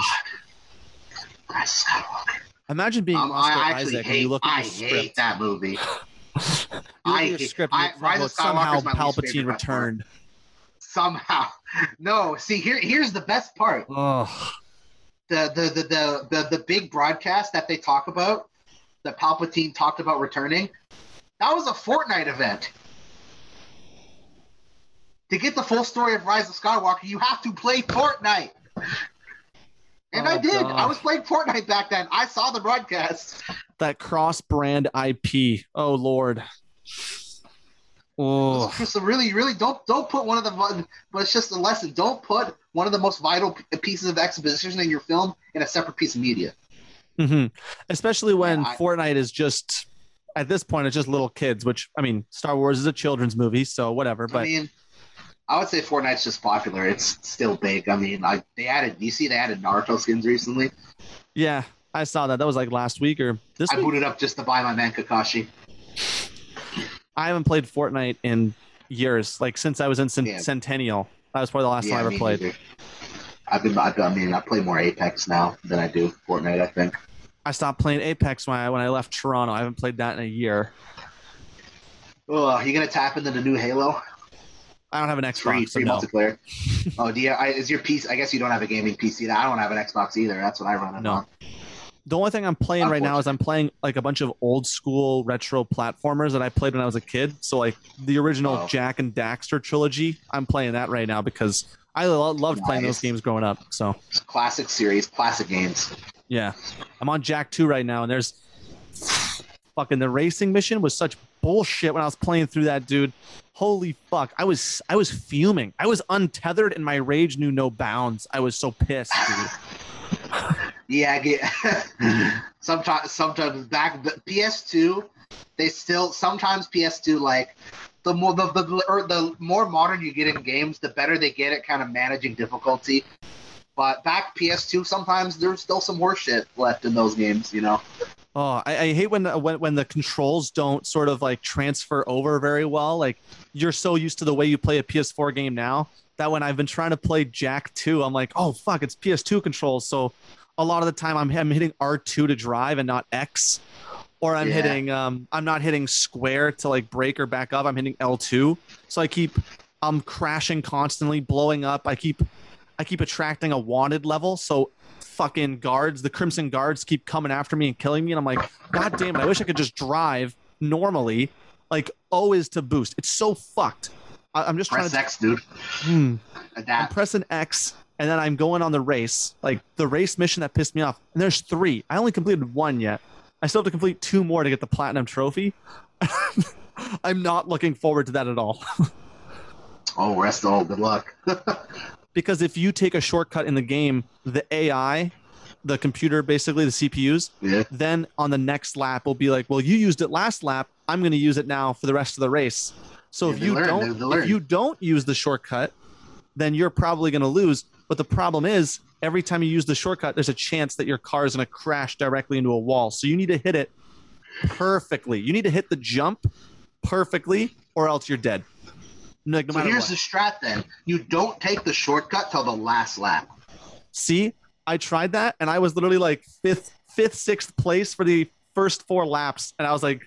Rise Skywalker. Imagine being Um, Oscar I Isaac and you look at I your hate that movie. I hate- script. I- Rise of Skywalker somehow is my least Palpatine favorite part. returned. Somehow. No, see here here's the best part. Oh, The the the the the, the big broadcast that they talk about, that Palpatine talked about returning, that was a Fortnite event. To get the full story of Rise of Skywalker, you have to play Fortnite. And I Oh, did. God. I was playing Fortnite back then. I saw the broadcast. that cross-brand IP. Oh Lord. Oh, So really, really don't don't put one of the but it's just a lesson. Don't put one of the most vital pieces of exposition in your film in a separate piece of media. Mm-hmm. especially when Yeah, I- Fortnite is just at this point it's just little kids. Which I mean, Star Wars is a children's movie, so whatever. But I mean, I would say Fortnite's just popular. It's still big. I mean, I they added. You see, they added Naruto skins recently. yeah, I saw that. That was like last week or this I week. booted up just to buy my man Kakashi. I haven't played Fortnite in years, like since I was in Cent- Yeah. Centennial. That was probably the last time I ever played. neither. I've been. I've, I mean, I play more Apex now than I do Fortnite. I think. I stopped playing Apex when I when I left Toronto. I haven't played that in a year. Oh, you gonna tap into the new Halo? I don't have an Free, Xbox, so free no. multiplayer. oh, do you? I, is your PC? I guess you don't have a gaming PC. I don't have an Xbox either. That's what I run it No. on. The only thing I'm playing right now is I'm playing like a bunch of old school retro platformers that I played when I was a kid. So like the original Oh. Jak and Daxter trilogy. I'm playing that right now because I lo- loved playing those games growing up. So classic series, classic games. yeah, I'm on Jak Two right now, and there's fucking the racing mission was such bullshit when I was playing through that, dude. Holy fuck, I was I was fuming. I was untethered, and my rage knew no bounds. I was so pissed, dude. Yeah, I get sometimes sometimes back the PS2, they still sometimes PS2 like the more the the, or er, the more modern you get in games, the better they get at kind of managing difficulty. But back PS2, sometimes there's still some horse shit left in those games, you know. Oh, I, I hate when, the, when when the controls don't sort of like transfer over very well. Like you're so used to the way you play a PS4 game now that when I've been trying to play Jak 2, I'm like, oh fuck, it's PS2 controls. So a lot of the time I'm, I'm hitting R2 to drive and not X, or I'm Yeah. hitting um I'm not hitting square to like break or back up. I'm hitting L2. So I keep I'm crashing constantly, blowing up. I keep I keep attracting a wanted level. So fucking guards, the Krimzon Guards keep coming after me and killing me. And I'm like, God damn it, I wish I could just drive normally. Like O is to boost. It's so fucked. I, I'm just Press trying to Press X, dude. Hmm. I'm pressing X and then I'm going on the race, like the race mission that pissed me off. And there's three. I only completed one yet. I still have to complete two more to get the platinum trophy. I'm not looking forward to that at all. Oh, rest all. Good luck. because if you take a shortcut in the game, the AI, the computer, basically the CPUs, yeah. then on the next lap will be like, well, you used it last lap. I'm going to use it now for the rest of the race. So Yeah, if you learn, don't, they- they learn. if you don't use the shortcut, then you're probably going to lose. But the problem is, every time you use the shortcut, there's a chance that your car is going to crash directly into a wall. So you need to hit it perfectly. You need to hit the jump perfectly, or else you're dead. Like, no so here's what. the strat then. You don't take the shortcut till the last lap. See, I tried that and I was literally like fifth, fifth, sixth place for the first four laps. And I was like,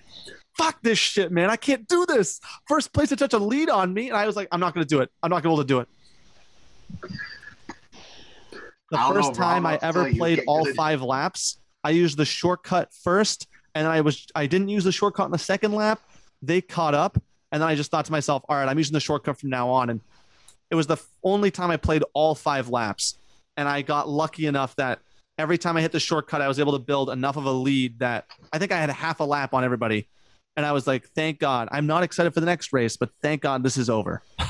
fuck this shit, man. I can't do this. First place to touch a lead on me. And I was like, I'm not going to do it. I'm not going to be able to do it. The first know, time I'll I tell ever played all good. five laps, I used the shortcut first. And I was, I didn't use the shortcut in the second lap. They caught up. And then I just thought to myself, all right, I'm using the shortcut from now on. And it was the only time I played all five laps. And I got lucky enough that every time I hit the shortcut, I was able to build enough of a lead that I think I had half a lap on everybody. And I was like, thank God. I'm not excited for the next race, but thank God this is over.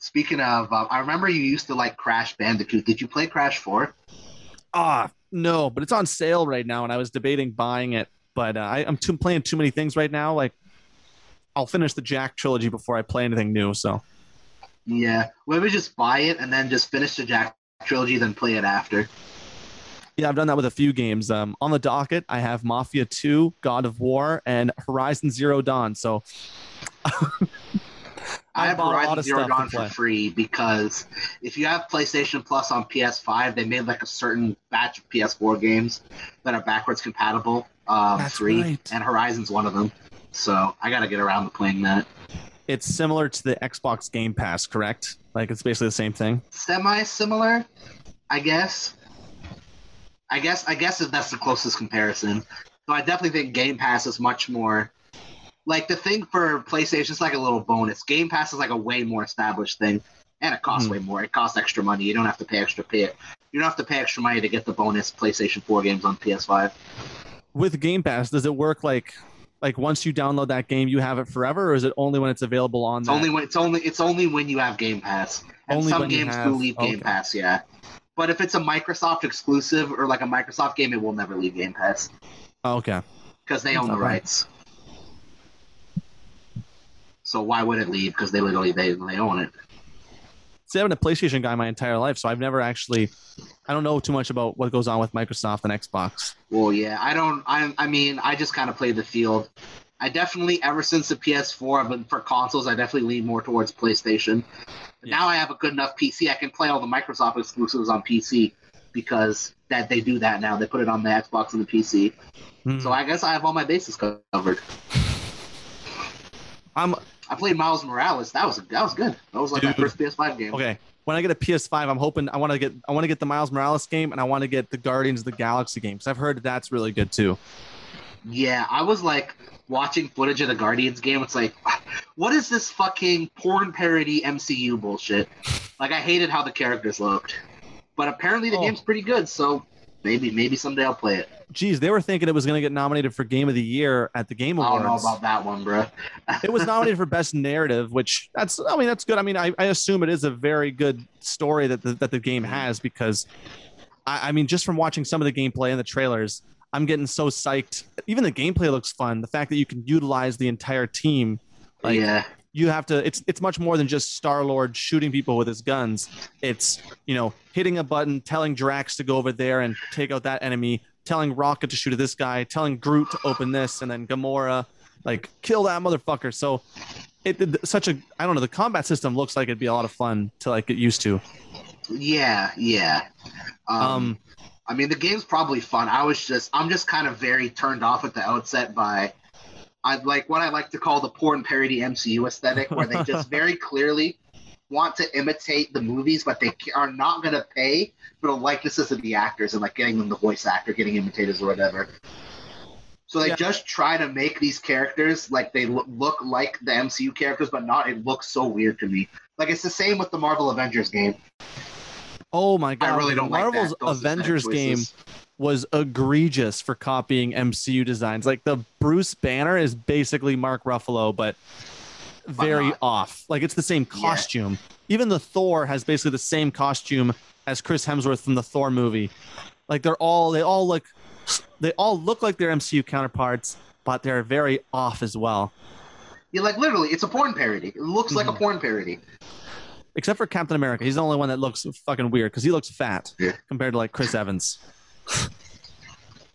Speaking of, uh, I remember you used to like Crash Bandicoot. Did you play Crash Four? Ah, no, but it's on sale right now, and I was debating buying it, but uh, I, I'm too, playing too many things right now. Like, I'll finish the Jak trilogy before I play anything new. So, Yeah. Maybe just buy it and then just finish the Jak trilogy, then play it after. yeah, I've done that with a few games. Um, on the docket, I have Mafia 2, God of War, and Horizon Zero Dawn. So, I have bought a lot Horizon of Zero Dawn for free because if you have PlayStation Plus on PS5, they made like a certain batch of PS4 games that are backwards compatible, um, That's free, right. and Horizon's one of them. So I got to get around to playing that. it's similar to the Xbox Game Pass, correct? Like, it's basically the same thing. Semi similar, I guess. I guess I guess if that's the closest comparison. So I definitely think Game Pass is much more like the thing for PlayStation is like a little bonus. Game Pass is like a way more established thing, and it costs Hmm. way more. It costs extra money. You don't have to pay extra pay. You don't have to pay extra money to get the bonus PlayStation 4 games on PS5. With Game Pass, does it work like, like once you download that game, you have it forever, or is it only when it's available on? It's that? only when it's only it's only when you have Game Pass. And Only some games have- do leave Game okay. Pass, yeah. But if it's a Microsoft exclusive or like a Microsoft game, it will never leave Game Pass Oh, okay. because they That's own the right. rights. So why would it leave? Because they literally they they own it. See, I've been a PlayStation guy my entire life, so I've never actually, I don't know too much about what goes on with Microsoft and Xbox. Well, yeah, I don't. I I mean, I just kind of play the field. I definitely, ever since the PS4, but for consoles, I definitely lean more towards PlayStation. Yeah. Now I have a good enough PC. I can play all the Microsoft exclusives on PC because that they do that now. They put it on the Xbox and the PC. Hmm. So I guess I have all my bases covered. I'm I played Miles Morales. That was that was good. That was like my first PS5 game. okay. When I get a PS5, I'm hoping I want to get I want to get the Miles Morales game and I want to get the Guardians of the Galaxy game because I've heard that's really good too. Yeah, I was like watching footage of the Guardians game. It's like, what is this fucking porn parody MCU bullshit? Like, I hated how the characters looked, but apparently the Oh. game's pretty good. So maybe maybe someday I'll play it. Geez, they were thinking it was going to get nominated for Game of the Year at the Game Awards. I don't know about that one, bro. it was nominated for best narrative which that's i mean that's good i mean i, I assume it is a very good story that the, that the game has because I, I mean just from watching some of the gameplay and the trailers i'm getting so psyched even the gameplay looks fun the fact that you can utilize the entire team like yeah, you have to it's it's much more than just star lord shooting people with his guns it's you know hitting a button telling drax to go over there and take out that enemy telling rocket to shoot at this guy telling groot to open this and then gamora like kill that motherfucker so it, it such a i don't know the combat system looks like it'd be a lot of fun to like get used to yeah, yeah. Um, um I mean, the game's probably fun. I was just, I'm just kind of very turned off at the outset by, I like what I like to call the porn parody MCU aesthetic, where they just very clearly want to imitate the movies, but they are not going to pay for the likenesses of the actors and like getting them the voice actor, getting imitators or whatever. So they Yeah. just try to make these characters like they lo- look like the MCU characters, but not. It looks so weird to me. Like it's the same with the Marvel Avengers game. oh my god I really don't marvel's like that. Those aesthetic avengers game. Was egregious for copying MCU designs. Like the Bruce Banner is basically Mark Ruffalo, but very off. Like it's the same costume. Even the Thor has basically the same costume as Chris Hemsworth from the Thor movie. Like they're all they all look they all look like their MCU counterparts, but they're very off as well. Yeah, like literally, it's a porn parody. It looks like a Mm-hmm. porn parody. Except for Captain America, he's the only one that looks fucking weird because he looks fat Yeah. compared to like Chris Evans.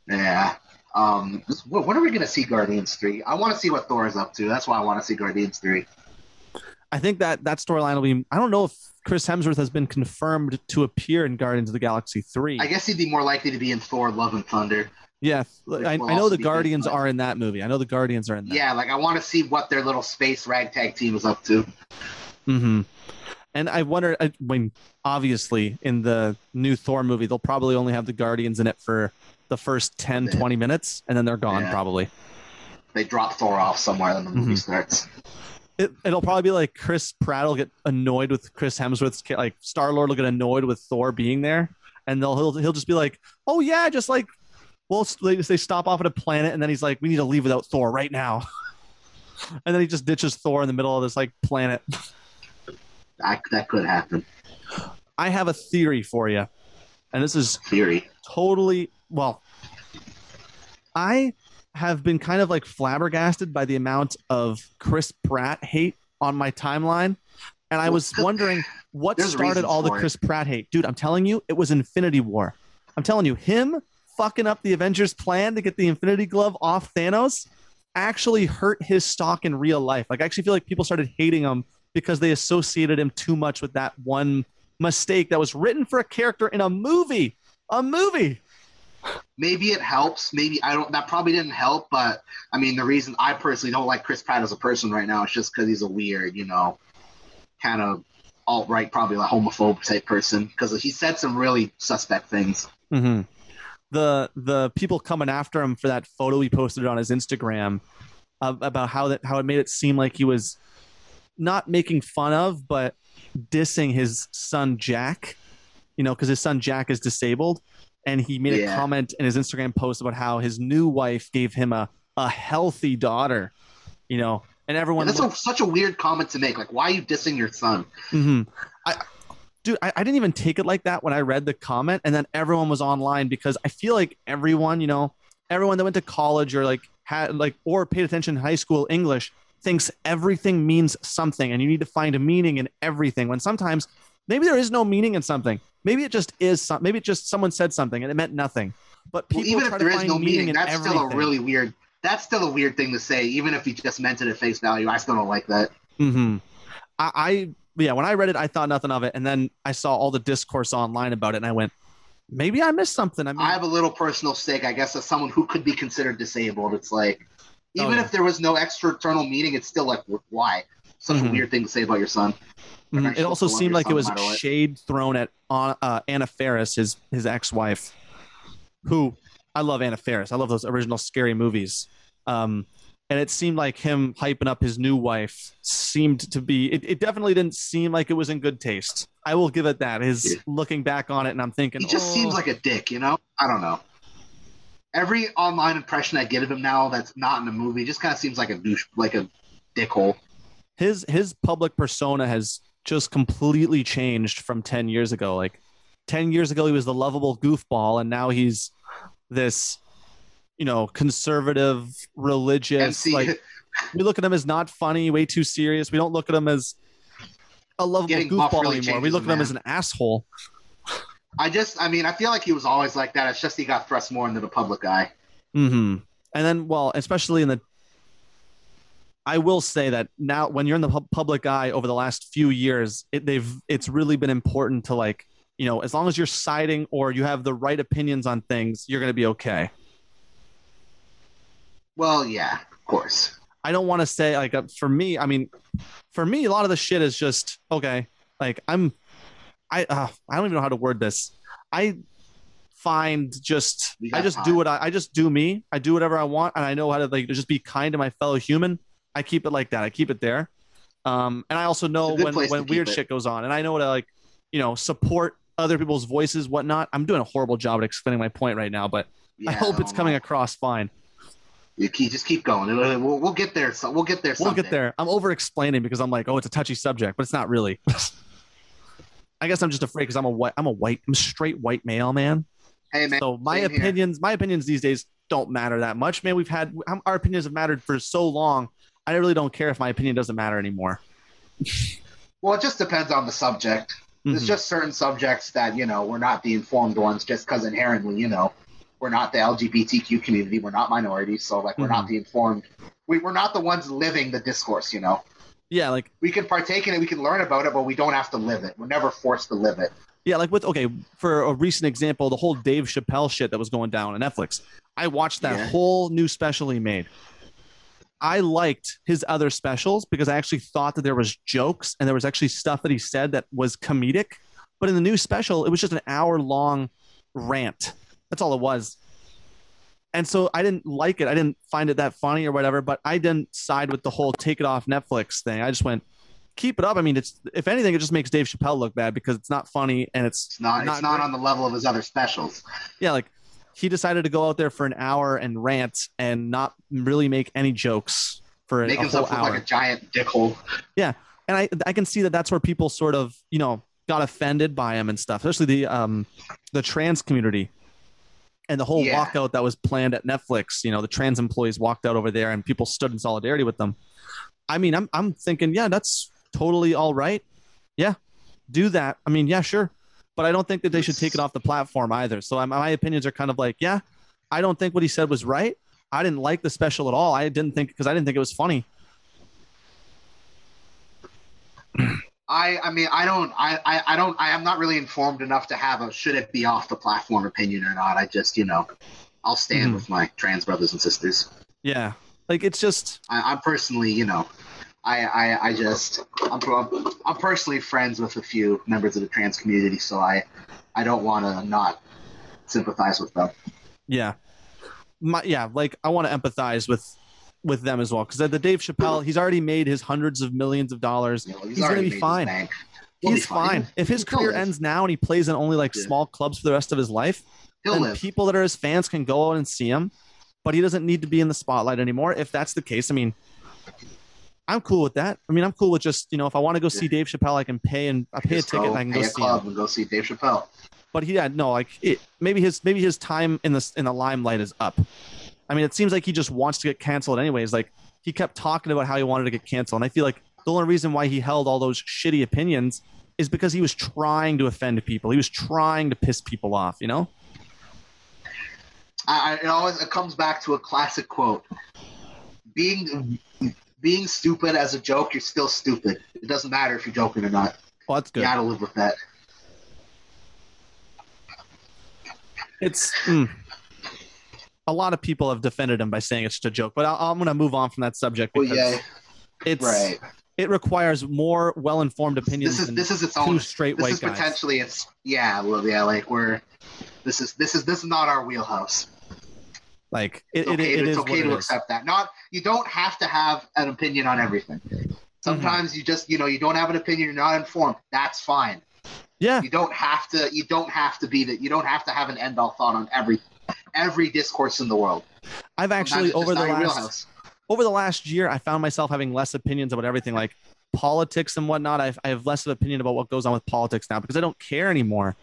Yeah. Um, when are we gonna see Guardians three? I want to see what Thor is up to. That's why I want to see Guardians three. I think that that storyline will be. I don't know if Chris Hemsworth has been confirmed to appear in Guardians of the Galaxy three. I guess he'd be more likely to be in Thor: Love and Thunder. yeah, I, I know the Guardians are in that movie. I know the Guardians are in that. Yeah, like I want to see what their little space ragtag team is up to. hmm And I wonder. I mean, obviously, in the new Thor movie, they'll probably only have the Guardians in it for the first 10, Yeah. 20 minutes, and then they're gone. Yeah. Probably. They drop Thor off somewhere, then the movie Mhm. starts. It, it'll probably be like Chris Pratt will get annoyed with Chris Hemsworth's like Star Lord will get annoyed with Thor being there, and they'll he'll he'll just be like, oh yeah, just like, well they they stop off at a planet, and then he's like, we need to leave without Thor right now, and then he just ditches Thor in the middle of this like planet. I, that could happen. I have a theory for you, and this is Theory. totally well. I have been kind of like flabbergasted by the amount of Chris Pratt hate on my timeline, and I was wondering what There's started all the it. Chris Pratt hate. Dude, I'm telling you, it was Infinity War. I'm telling you, him fucking up the Avengers plan to get the Infinity Glove off Thanos actually hurt his stock in real life. Like, I actually feel like people started hating him because they associated him too much with that one mistake that was written for a character in a movie. A movie. Maybe it helps. Maybe I don't. That probably didn't help. But I mean, the reason I personally don't like Chris Pratt as a person right now is just because he's a weird, you know, kind of alt right, probably like homophobe type person. Because he said some really suspect things. Mm-hmm. The the people coming after him for that photo he posted on his Instagram uh, about how that how it made it seem like he was not making fun of but dissing his son Jack, you know, because his son Jack is disabled, and he made a comment in his Instagram post about how his new wife gave him a a healthy daughter, you know, and everyone And that's a, such a weird comment to make. Like, why are you dissing your son? hmm I, dude, I, I didn't even take it like that when I read the comment, and then everyone was online because I feel like everyone, you know, everyone that went to college or like had like or paid attention in high school English thinks everything means something, and you need to find a meaning in everything. When sometimes maybe there is no meaning in something. Maybe it just is. Some, maybe it just someone said something and it meant nothing. But Well, people even try if there to is find no meaning meaning, that's everything. still a really weird. That's still a weird thing to say. Even if you just meant it at face value, I still don't like that. Mm-hmm. I, I yeah, when I read it, I thought nothing of it, and then I saw all the discourse online about it, and I went, maybe I missed something. I mean, I have a little personal stake, I guess, as someone who could be considered disabled. It's like, Oh, even yeah. if there was no external meaning, it's still like, why? Such Mhm. a weird thing to say about your son. Mhm. It also seemed like it was no shade thrown at uh, Anna Faris, his his ex wife, who I love Anna Faris. I love those original scary movies. Um, and it seemed like him hyping up his new wife seemed to be. It, it definitely didn't seem like it was in good taste. I will give it that. His Yeah. looking back on it, and I'm thinking, He just oh, seems like a dick, you know? I don't know. Every online impression I get of him now that's not in a movie just kind of seems like a douche, like a dickhole. his his public persona has just completely changed from 10 years ago. Like 10 years ago he was the lovable goofball and now he's this you know conservative religious MC, like we look at him as not funny way too serious. We don't look at him as a lovable Getting goofball really anymore. We look at him man. as an asshole I just, I mean, I feel like he was always like that. It's just he got thrust more into the public eye. hmm And then, well, especially in the, I will say that now when you're in the pub- public eye over the last few years, it, they've it's really been important to like, you know, as long as you're siding or you have the right opinions on things, you're going to be okay. Well, yeah, of course. I don't want to say like uh, for me. I mean, for me, a lot of the shit is just okay. Like I'm, I uh, I don't even know how to word this. I find just I just time. do what I, I just do me. I do whatever I want, and I know how to like just be kind to my fellow human. I keep it like that. I keep it there. Um, and I also know It's a good when when weird it. shit goes on, and I know to like, you know, support other people's voices, whatnot. I'm doing a horrible job at explaining my point right now, but Yeah, I hope it's coming across fine. You keep, just keep going. We'll, we'll get there. So we'll get there. We'll get there. I'm over explaining because I'm like, oh, it's a touchy subject, but it's not really. I guess I'm just afraid because I'm a white, I'm a white, I'm a straight white male man. Hey man. So my same here. opinions, my opinions these days don't matter that much. Man, we've had our opinions have mattered for so long. I really don't care if my opinion doesn't matter anymore. Well, it just depends on the subject. There's Mhm. just certain subjects that you know we're not the informed ones, just because inherently, you know, we're not the LGBTQ community. We're not minorities, so like we're Mm-hmm. not the informed. We, we're not the ones living the discourse. You know, yeah, like we can partake in it, we can learn about it, but we don't have to live it. We're never forced to live it. yeah, like with okay, for a recent example, the whole Dave Chappelle shit that was going down on Netflix. I watched that Yeah. whole new special he made. I liked his other specials because I actually thought that there was jokes and there was actually stuff that he said that was comedic. But in the new special, it was just an hour long rant. That's all it was. And so I didn't like it. I didn't find it that funny or whatever, but I didn't side with the whole take it off Netflix thing. I just went, keep it up. I mean, it's if anything, it just makes Dave Chappelle look bad because it's not funny and it's It's not. it's not great. on the level of his other specials. yeah, like he decided to go out there for an hour and rant and not really make any jokes for Make a whole himself look hour. like a giant dickhole. Yeah, and I I can see that that's where people sort of you know got offended by him and stuff, especially the um the trans community and the whole Yeah. walkout that was planned at Netflix. You know, the trans employees walked out over there and people stood in solidarity with them. I mean, I'm I'm thinking, yeah, that's totally all right. Yeah, do that. I mean, yeah, sure, but I don't think that they should take it off the platform either. So I'm, my opinions are kind of like, yeah, I don't think what he said was right. I didn't like the special at all. I didn't think because I didn't think it was funny. I I mean I don't I, I I don't I am not really informed enough to have a should it be off the platform opinion or not. I just you know I'll stand Mhm. with my trans brothers and sisters. Yeah, like it's just I, I'm personally you know I I, I just I'm, I'm I'm personally friends with a few members of the trans community, so I I don't want to not sympathize with them. yeah, my yeah, like I want to empathize with with them as well because the Dave Chappelle, he's already made his hundreds of millions of dollars. You know, He's, gonna be fine. He'll be He's fine. If his He'll career live. ends now and he plays in only like Yeah. small clubs for the rest of his life, He'll then live. people that are his fans can go out and see him, but he doesn't need to be in the spotlight anymore. If that's the case, I mean, I'm cool with that. I mean, I'm cool with just you know, if I want to go see Dave Chappelle, I can pay and I pay a Just ticket and I can go a see club him. and go see Dave Chappelle. But he had no like it, maybe his maybe his time in the in the limelight is up. I mean, it seems like he just wants to get canceled anyways. Like he kept talking about how he wanted to get canceled, and I feel like the only reason why he held all those shitty opinions is because he was trying to offend people. He was trying to piss people off. You know? I, it always it comes back to a classic quote: "Being being stupid as a joke, you're still stupid. It doesn't matter if you're joking or not. Well, that's good. You gotta live with that." It's mm. A lot of people have defended him by saying it's just a joke, but I, I'm going to move on from that subject Well, because yeah, it's right. it requires more well-informed opinions. This is than this is its two own. straight This white is guys. potentially it's yeah, well, yeah, like we're. This is this is this is not our wheelhouse. Like it, It's okay, it to, is it's okay to it accept that. Not you don't have to have an opinion on everything. Mm-hmm. Sometimes you just you know you don't have an opinion, you're not informed. That's fine. Yeah, You don't have to. You don't have to be that. You don't have to have an end all thought on every every discourse in the world. I've actually just over the last over the last year, I found myself having less opinions about everything, like politics and whatnot. I've, I have less of opinion about what goes on with politics now because I don't care anymore.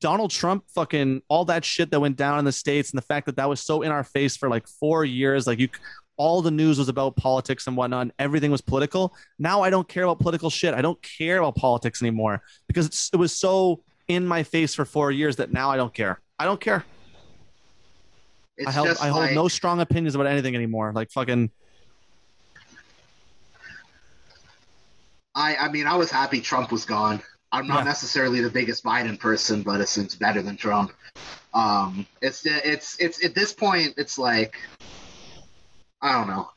Donald Trump, fucking all that shit that went down in the states, and the fact that that was so in our face for like four years, like you, all the news was about politics and whatnot. And everything was political. Now I don't care about political shit. I don't care about politics anymore because it's, it was so in my face for four years that now I don't care. I don't care. It's I, held, I hold like- no strong opinions about anything anymore. Like fucking. I I mean, I was happy Trump was gone. I'm not Yeah. necessarily the biggest Biden person, but it's, it's better than Trump. Um, it's it's it's at this point, it's like I don't know.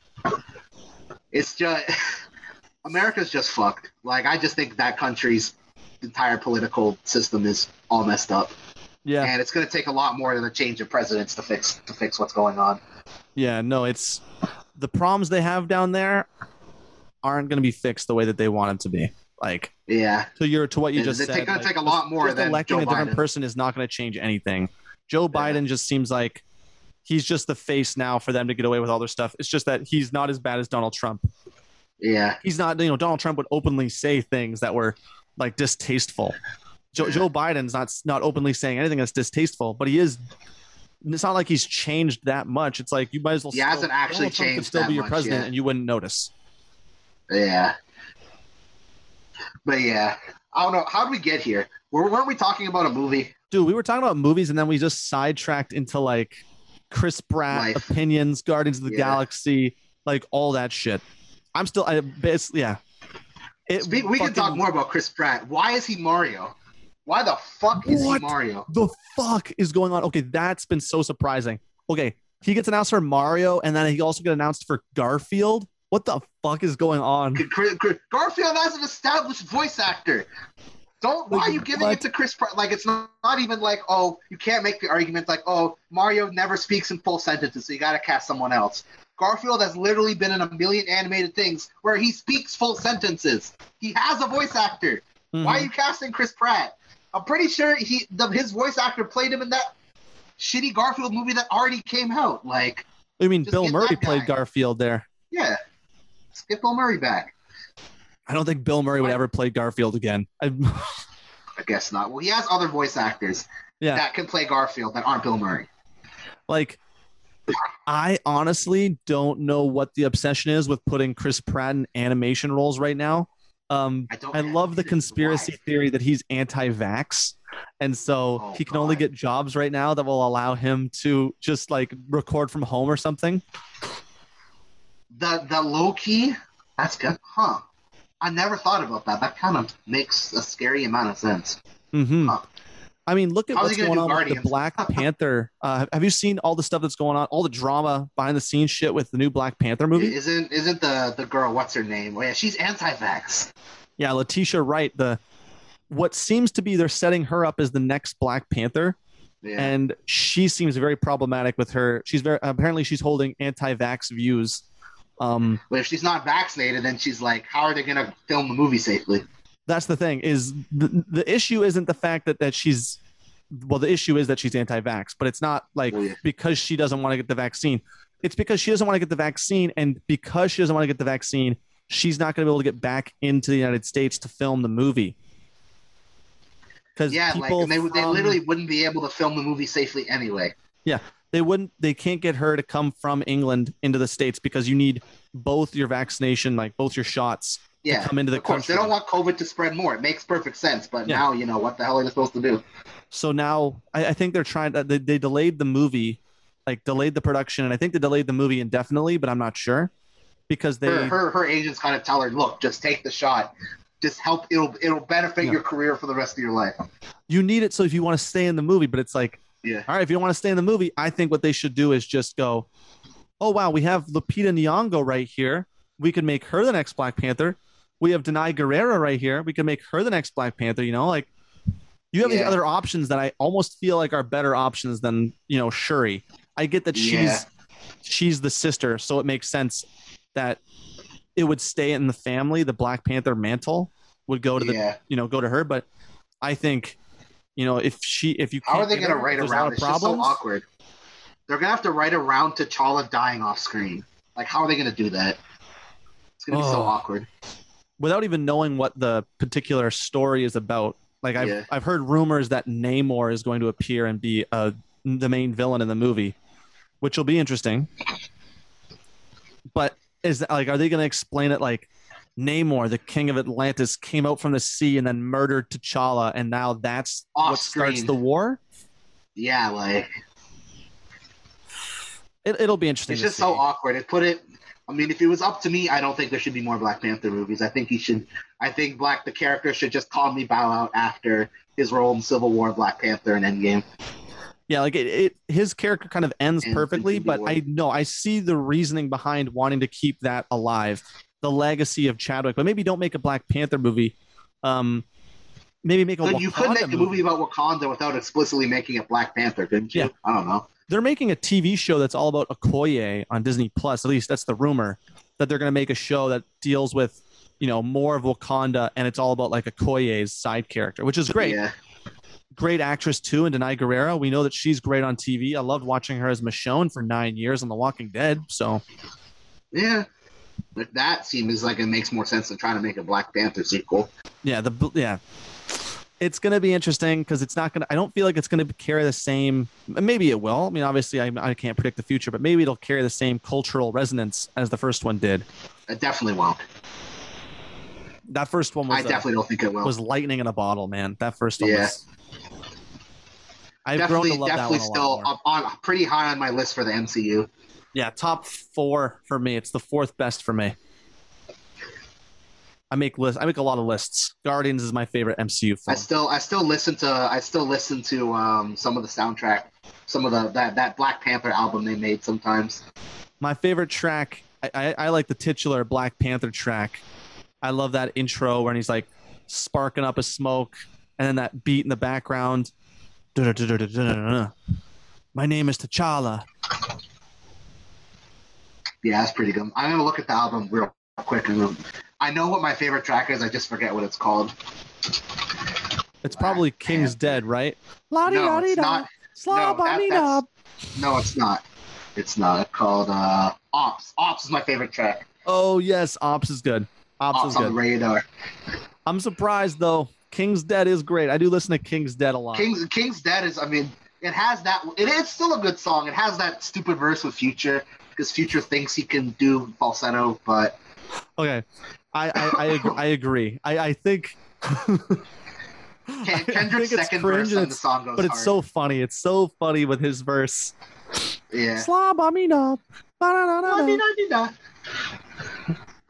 It's just America's just fucked. Like I just think that country's entire political system is all messed up, Yeah. and it's going to take a lot more than a change of presidents to fix to fix what's going on. Yeah, no, it's the problems they have down there aren't going to be fixed the way that they want them to be. Like Yeah, to your to what you It's- just it's said, gonna like, take a lot more Just than electing Joe a different Biden. person is not going to change anything. Joe Biden just seems like he's just the face now for them to get away with all their stuff. It's just that he's not as bad as Donald Trump. yeah. He's not, you know, Donald Trump would openly say things that were like distasteful. Joe, Joe Biden's not not openly saying anything that's distasteful, but he is. It's not like he's changed that much. It's like you might as well. He hasn't actually Donald Trump could changed still that be your president, and you wouldn't notice. Yeah. But yeah, I don't know. How did we get here? Were, weren't we talking about a movie? Dude, we were talking about movies, and then we just sidetracked into like Chris Pratt Life. opinions, Guardians of the Yeah. Galaxy, like all that shit. I'm still, I basically, yeah. It Speak, we can talk more about Chris Pratt. Why is he Mario? Why the fuck is What? he Mario? the fuck is going on? Okay, that's been so surprising. Okay, he gets announced for Mario, and then he also get announced for Garfield. What the fuck is going on? Garfield has an established voice actor. Don't. Why are you giving What? it to Chris Pratt? Like it's not, not even like oh you can't make the argument like oh Mario never speaks in full sentences so you got to cast someone else. Garfield has literally been in a million animated things where he speaks full sentences. He has a voice actor. Why are Mhm. you casting Chris Pratt? I'm pretty sure he the, his voice actor played him in that shitty Garfield movie that already came out. Like, I mean, Bill Murray played. Garfield there. yeah, skip Bill Murray back. I don't think Bill Murray would ever play Garfield again. I, I guess not. Well, he has other voice actors yeah, that can play Garfield that aren't Bill Murray. like I honestly don't know what the obsession is with putting Chris Pratt in animation roles right now. Um, I. I love the conspiracy theory that he's anti-vax, and so Oh, he can only get jobs right now that will allow him to just like record from home or something. The the low key. That's good, huh? I never thought about that. That kind of makes a scary amount of sense. Mm-hmm. Huh. I mean, look at How's what's going on with the Black Panther. Uh, have you seen all the stuff that's going on? All the drama behind the scenes shit with the new Black Panther movie? Isn't isn't the the girl? What's her name? Oh yeah, she's anti-vax. Yeah, Letitia Wright. The what seems to be they're setting her up as the next Black Panther, Yeah. and she seems very problematic with her. She's very apparently she's holding anti-vax views. Um, but if she's not vaccinated, then she's like, how are they gonna film the movie safely? That's the thing is the, the issue isn't the fact that that she's well the issue is that she's anti-vax but it's not like Oh, yeah. because she doesn't want to get the vaccine it's because she doesn't want to get the vaccine and because she doesn't want to get the vaccine she's not going to be able to get back into the united states to film the movie because Yeah, like they would they literally wouldn't be able to film the movie safely anyway. Yeah they wouldn't they can't get her to come from england into the states because you need both your vaccination like both your shots Yeah, come into the of course country. they don't want COVID to spread more. It makes perfect sense, but Yeah. now you know what the hell are they supposed to do? So now I, I think they're trying to, they, they delayed the movie, like delayed the production, and I think they delayed the movie indefinitely, but I'm not sure because they, her, her her agents kind of tell her, look, just take the shot. Just help. It'll it'll benefit Yeah. your career for the rest of your life. you need it so if you want to stay in the movie, but it's like, Yeah. all right, if you don't want to stay in the movie, I think what they should do is just go, oh, wow, we have Lupita Nyong'o right here. We could make her the next Black Panther. We have Danai Gurira right here. We can make her the next Black Panther, you know, like you have these other options that I almost feel like are better options than, you know, Shuri. I get that she's Yeah. she's the sister, so it makes sense that it would stay in the family. The Black Panther mantle would go to the, Yeah. you know, go to her. But I think, you know, if she, if you, How are they write there's a lot around? It's just so awkward. They're gonna have to write around T'Challa dying off screen. Like, how are they gonna do that? It's gonna be so Oh. awkward. Without even knowing what the particular story is about. Like I've Yeah. I've heard rumors that Namor is going to appear and be uh, the main villain in the movie, which will be interesting. But is that, like, are they going to explain it like Namor, the king of Atlantis, came out from the sea and then murdered T'Challa, and now that's Off what starts the war? Yeah, like It, it'll be interesting. it's just so awkward. It put it. I mean, if it was up to me, I don't think there should be more Black Panther movies. I think he should. I think Black the character should just calmly bow out after his role in Civil War, Black Panther, and Endgame. Yeah, like it, it his character kind of ends And perfectly, but. I know I see the reasoning behind wanting to keep that alive, the legacy of Chadwick. But maybe don't make a Black Panther movie. Um, maybe make a But you could make a movie about Wakanda without explicitly making it Black Panther, couldn't you? Yeah. I don't know. They're making a TV show that's all about Okoye on Disney Plus. At least that's the rumor that they're going to make a show that deals with you know more of Wakanda, and it's all about like Okoye's side character, which is great. Yeah. Great actress too, and Danai Gurira. We know that she's great on TV. I loved watching her as Michonne for nine years on The Walking Dead. So. Yeah. But that seems like it makes more sense than trying to make a Black Panther sequel. Yeah, the yeah, it's gonna be interesting because it's not gonna. I don't feel like it's gonna carry the same. Maybe it will. I mean, obviously, I, I can't predict the future, but maybe it'll carry the same cultural resonance as the first one did. It definitely won't. That first one was I definitely don't think it will. was lightning in a bottle, man. That first one Yeah. was. I've definitely, grown to love that definitely one a still lot more. up on pretty high on my list for the MCU. Yeah, top four for me. It's the fourth best for me. I make list. I make a lot of lists. Guardians is my favorite MCU film. I still, I still listen to, I still listen to um, some of the soundtrack, some of the that that Black Panther album they made sometimes. My favorite track, I, I, I like the titular Black Panther track. I love that intro where he's like sparking up a smoke, and then that beat in the background. My name is T'Challa. Yeah, that's pretty good. I'm gonna look at the album real quick. And I know what my favorite track is. I just forget what it's called. It's probably King's Dead, right? No, it's not. Slob No, that- that's- up. No, it's not. It's not It's called uh, Opps. Opps is my favorite track. Oh yes, Opps is good. Opps Opps is on good. the radar. I'm surprised though. King's Dead is great. I do listen to King's Dead a lot. King's King's Dead is. I mean, it has that. It is still a good song. It has that stupid verse with Future because Future thinks he can do falsetto, but Okay, I I, I, I agree. I I think. Kendrick's second verse on the song goes But it's hard. so funny. It's so funny with his verse. yeah. Slob on me up. Ba-da-da-da-da.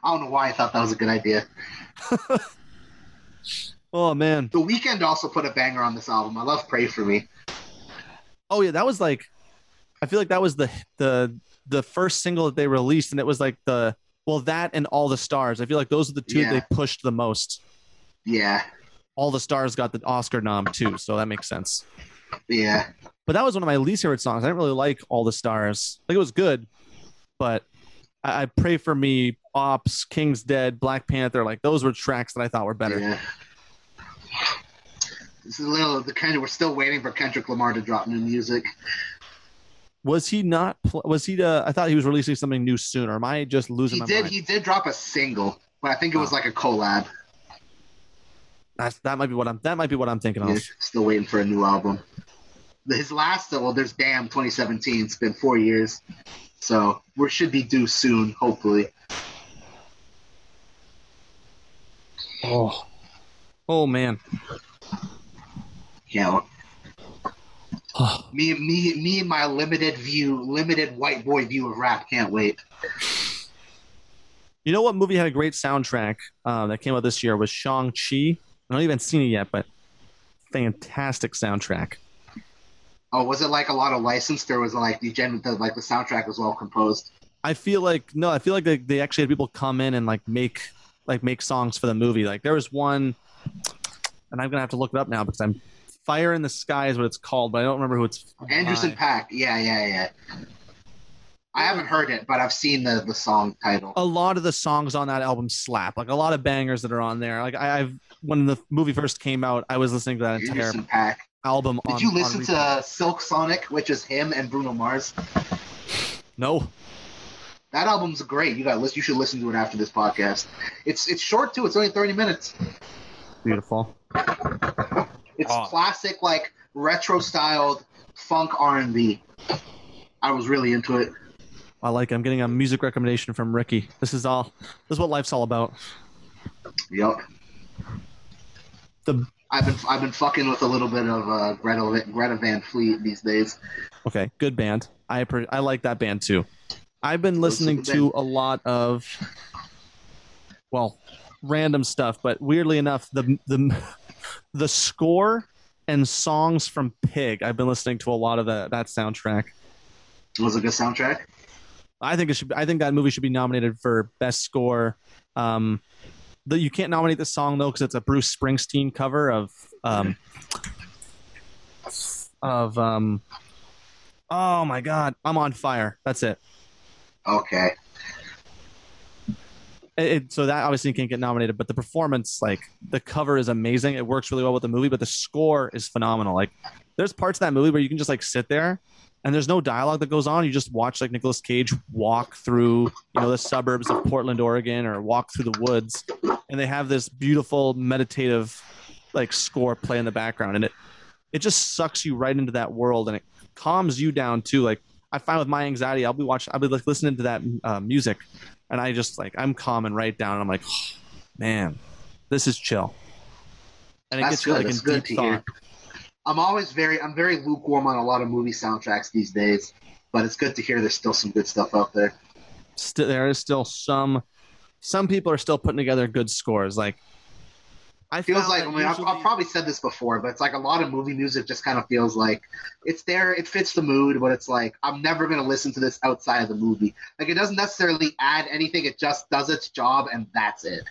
I don't know why I thought that was a good idea. Oh man. The Weeknd also put a banger on this album. I love "Pray for Me." Oh yeah, that was like. I feel like that was the the the first single that they released, and it was like the well that and all the stars. I feel like those are the two Yeah. they pushed the most. Yeah, All the stars got the Oscar nom too, so that makes sense. yeah. But that was one of my least favorite songs. I didn't really like All the Stars. Like it was good, but I, I Pray for Me, Opps, King's Dead, Black Panther, like those were tracks that I thought were better. Yeah. This is a little the kind of we're still waiting for Kendrick Lamar to drop new music. Was he not? Was he? Uh, I thought he was releasing something new soon. Or am I just losing He my did mind? he did drop a single, but I think it was like a collab. That's, that might be what I'm. That might be what I'm thinking of. Still waiting for a new album. His last well, there's Damn 2017. It's been four years, so we should be due soon, hopefully. Oh, oh man. Yeah. Me, me, me, and my limited view, limited white boy view of rap. Can't wait. You know what movie had a great soundtrack uh, that came out this year was Shang Chi. I don't even seen it yet, but fantastic soundtrack. Oh, was it like a lot of licensed, or was it like the the, like the soundtrack was well composed? I feel like no, I feel like they, they actually had people come in and like make like make songs for the movie. Like there was one, and I'm gonna have to look it up now because I'm Fire in the Sky is what it's called, but I don't remember who it's. Anderson by. Paak. Yeah, yeah, yeah. I haven't heard it, but I've seen the the song title. A lot of the songs on that album slap. Like a lot of bangers that are on there. Like I, I've when the movie first came out, I was listening to that entire Anderson .Paak. album. Did on, you listen to Silk Sonic, which is him and Bruno Mars? No. That album's great. You got list. You should listen to it after this podcast. It's it's short too. It's only thirty minutes. Beautiful. It's Oh. classic, like retro styled funk R and B. I was really into it. I like. it. I'm getting a music recommendation from Ricky. This is all. This is what life's all about. Yep. The I've been I've been fucking with a little bit of uh, Greta Greta Van Fleet these days. Okay, good band. I appre- I like that band too. I've been listening to a lot of well, random stuff, but weirdly enough, the the the score and songs from Pig. I've been listening to a lot of that that soundtrack. It was a good soundtrack. I think it should. I think that movie should be nominated for best score. Um, the, you can't nominate the song though because it's a Bruce Springsteen cover of um, of um. Oh my God! I'm on fire. That's it. Okay. So that obviously can't get nominated, but the performance, like the cover, is amazing. It works really well with the movie, but the score is phenomenal. Like, there's parts of that movie where you can just like sit there, and there's no dialogue that goes on. You just watch like Nicolas Cage walk through, you know, the suburbs of Portland, Oregon, or walk through the woods, and they have this beautiful meditative, like score play in the background, and it it just sucks you right into that world, and it calms you down too. Like I find with my anxiety, I'll be watching, I'll be like listening to that uh, music, and I just like I'm calming right down, and I'm like, oh, man, this is chill, and it That's gets you good. like in good deep to hear. thought. I'm always very I'm very lukewarm on a lot of movie soundtracks these days, but it's good to hear there's still some good stuff out there. Still, there is still some, some people are still putting together good scores. Like I feels found like I mean I've, usually- I've probably said this before, but it's like a lot of movie music just kind of feels like it's there, it fits the mood, but it's like I'm never gonna listen to this outside of the movie. Like it doesn't necessarily add anything; it just does its job, and that's it.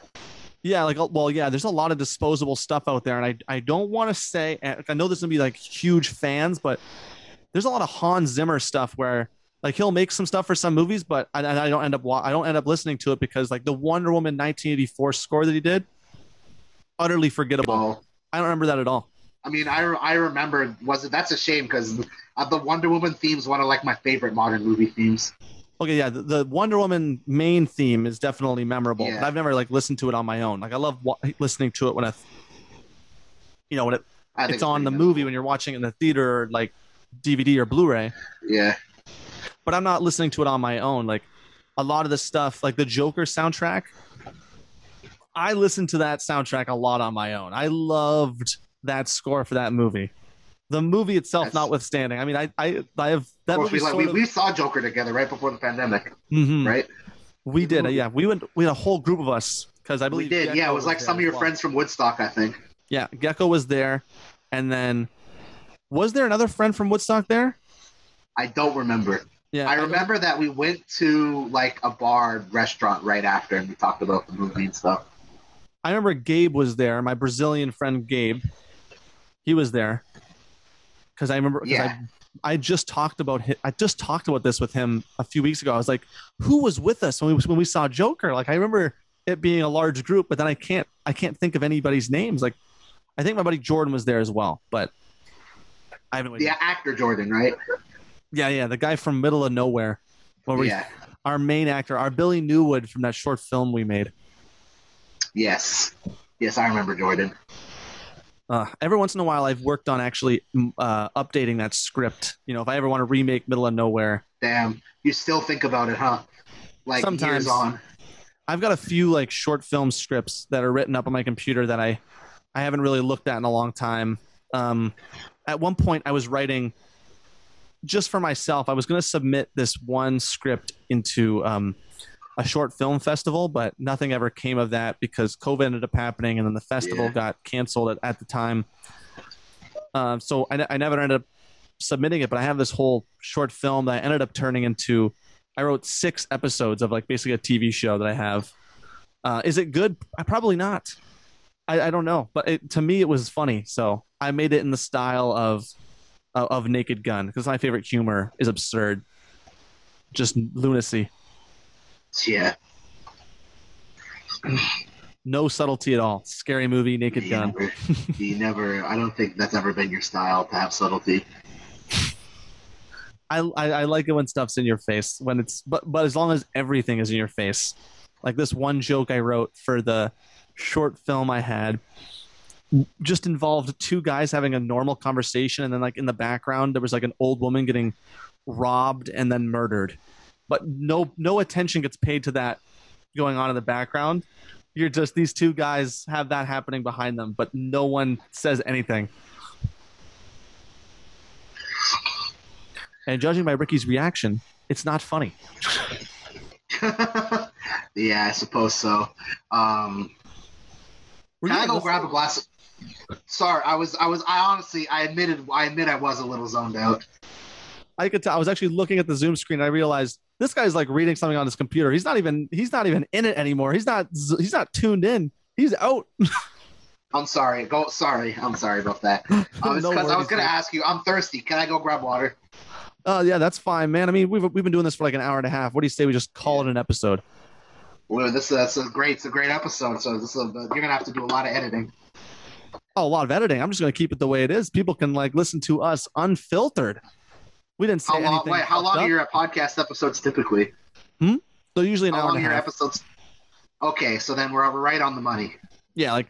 Yeah, like uh, well, yeah. There's a lot of disposable stuff out there, and I I don't want to say. I know this is gonna be like huge fans, but there's a lot of Hans Zimmer stuff where like he'll make some stuff for some movies, but I, I don't end up I don't end up listening to it because like the Wonder Woman 1984 score that he did, utterly forgettable. I don't remember that at all. I mean, I, I remember was it that's a shame because uh, the Wonder Woman theme is one of like my favorite modern movie themes. Okay, yeah, the, the Wonder Woman main theme is definitely memorable, Yeah. I've never like listened to it on my own. Like I love wa- listening to it when I, you know, when it, I it's on the movie when you're watching it in the theater, or, like DVD or Blu-ray. Yeah. But I'm not listening to it on my own. Like a lot of the stuff, like the Joker soundtrack, I listened to that soundtrack a lot on my own. I loved that score for that movie. The movie itself, Yes. notwithstanding. I mean, I, I, I have that movie. we, like, we, of- we saw Joker together right before the pandemic, Mhm. right? We did, yeah. We went. We had a whole group of us because I We believe did. Gecko Yeah, it was like some of your well. friends from Woodstock, I think. Yeah, Gecko was there, and then was there another friend from Woodstock there? I don't remember. Yeah, I remember that we went to like a bar restaurant right after, and we talked about the movie and stuff. I remember Gabe was there. My Brazilian friend Gabe, he was there because I remember. Yeah. I, I just talked about I just talked about this with him a few weeks ago. I was like, "Who was with us when we when we saw Joker?" Like I remember it being a large group, but then I can't I can't think of anybody's names. Like I think my buddy Jordan was there as well, but I haven't. The actor Jordan, right? Yeah, yeah, the guy from Middle of Nowhere. Yeah. our main actor, our Billy Newwood from that short film we made. Yes. Yes, I remember Jordan. Uh, every once in a while, I've worked on actually uh, updating that script. You know, if I ever want to remake Middle of Nowhere, Damn. You still think about it, huh? Like Sometimes. years on. I've got a few like short film scripts that are written up on my computer that I, I haven't really looked at in a long time. Um, at one point, I was writing just for myself. I was going to submit this one script into um, a short film festival, but nothing ever came of that because COVID ended up happening, and then the festival Yeah. got canceled at, at the time. Um, so I, I never ended up submitting it, but I have this whole short film that I ended up turning into. I wrote six episodes of like basically a TV show that I have. Uh, is it good? I probably not. I, I don't know, but it, to me it was funny, so I made it in the style of of, of Naked Gun because my favorite humor is absurd, just lunacy, Yeah. no subtlety at all. Scary movie, Naked You Gun. never, you never. I don't think that's ever been your style to have subtlety. I, I I like it when stuff's in your face when it's but but as long as everything is in your face. Like this one joke I wrote for the short film I had just involved two guys having a normal conversation and then like in the background there was like an old woman getting robbed and then murdered. But no no attention gets paid to that going on in the background. You're just these two guys have that happening behind them, but no one says anything. And judging by Ricky's reaction, it's not funny. yeah, I suppose so. Um, Were can I go grab a glass? Sorry, I was, I was, I honestly, I admitted, I admit, I was a little zoned out. I could tell. I was actually looking at the Zoom screen. I realized this guy's like reading something on his computer. He's not even. He's not even in it anymore. He's not he's not tuned in. He's out. I'm sorry. Go. Sorry. I'm sorry about that. Uh, it's No 'cause I was gonna man. ask you. I'm thirsty. Can I go grab water? Oh yeah, that's fine, man. I mean, we've we've been doing this for like an hour and a half. What do you say we just call it an episode? Well, this is a great. It's a great episode. So this is a, you're gonna have to do a lot of editing. Oh, a lot of editing. I'm just going to keep it the way it is. People can like listen to us unfiltered. We didn't say How long? anything. Wait, how long up. are your podcast episodes typically? They're usually an hour. How hour long and are a your half. episodes? Okay, so then we're, we're right on the money. yeah like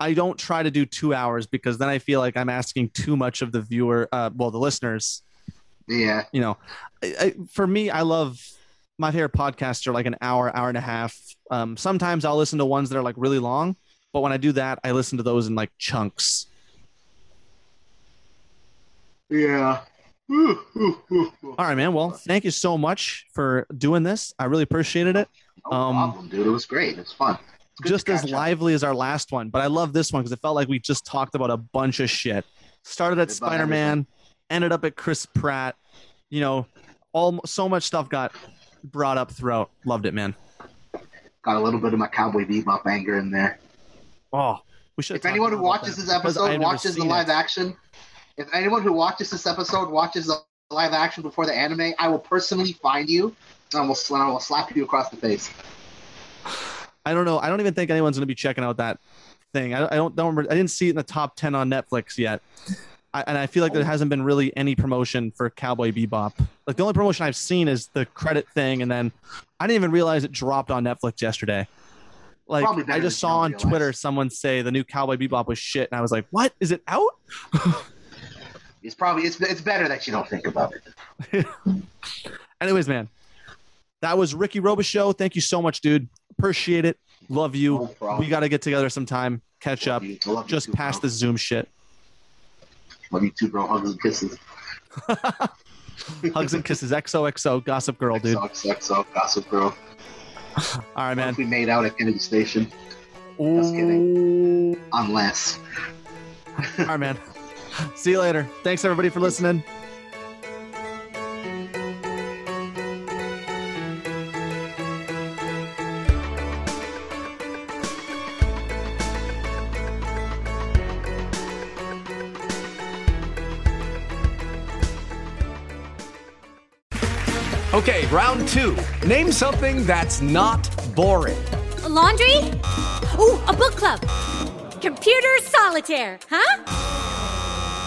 i don't try to do two hours because then i feel like i'm asking too much of the viewer uh, well the listeners Yeah. you know I, I, for me i love my favorite podcasts are like an hour hour and a half um, sometimes i'll listen to ones that are like really long but when i do that i listen to those in like chunks Yeah. All right man well thank you so much for doing this i really appreciated it No Um, problem, dude. It was great. It was fun. It's just as catch up. lively as our last one but i love this one because it felt like we just talked about a bunch of shit started at spider-man ended up at chris pratt you know all so much stuff got brought up throughout loved it man Got a little bit of my cowboy bebop anger in there. oh we should If anyone who watches this episode watches the live action, if anyone who watches this episode watches the live action before the anime, I will personally find you and I will, sl- I will slap you across the face. i don't know i don't even think anyone's going to be checking out that thing i, I don't, don't remember i didn't see it in the top 10 on netflix yet I, and I feel like there hasn't been really any promotion for Cowboy Bebop. Like the only promotion I've seen is the credit thing, and then I didn't even realize it dropped on Netflix yesterday. Like I just saw on realize. Twitter someone say the new Cowboy Bebop was shit, and I was like, "What? Is it out?" It's probably it's it's better that you don't think about it. Anyways, man, that was Ricky show. Thank you so much, dude. Appreciate it. Love you. No we got to get together sometime, catch Love up, you. I love you just too, past bro. the Zoom shit. Love you too, bro. Hugs and kisses. Hugs and kisses. XOXO. Gossip Girl, dude. All Sucks, sucks, sucks, gossip girl. All right, man. we made out at Kennedy Station? Just kidding. Unless. All right, man. See you later. Thanks, everybody, for listening. Okay, round two. Name something that's not boring. A laundry? Ooh, a book club. Computer solitaire, huh?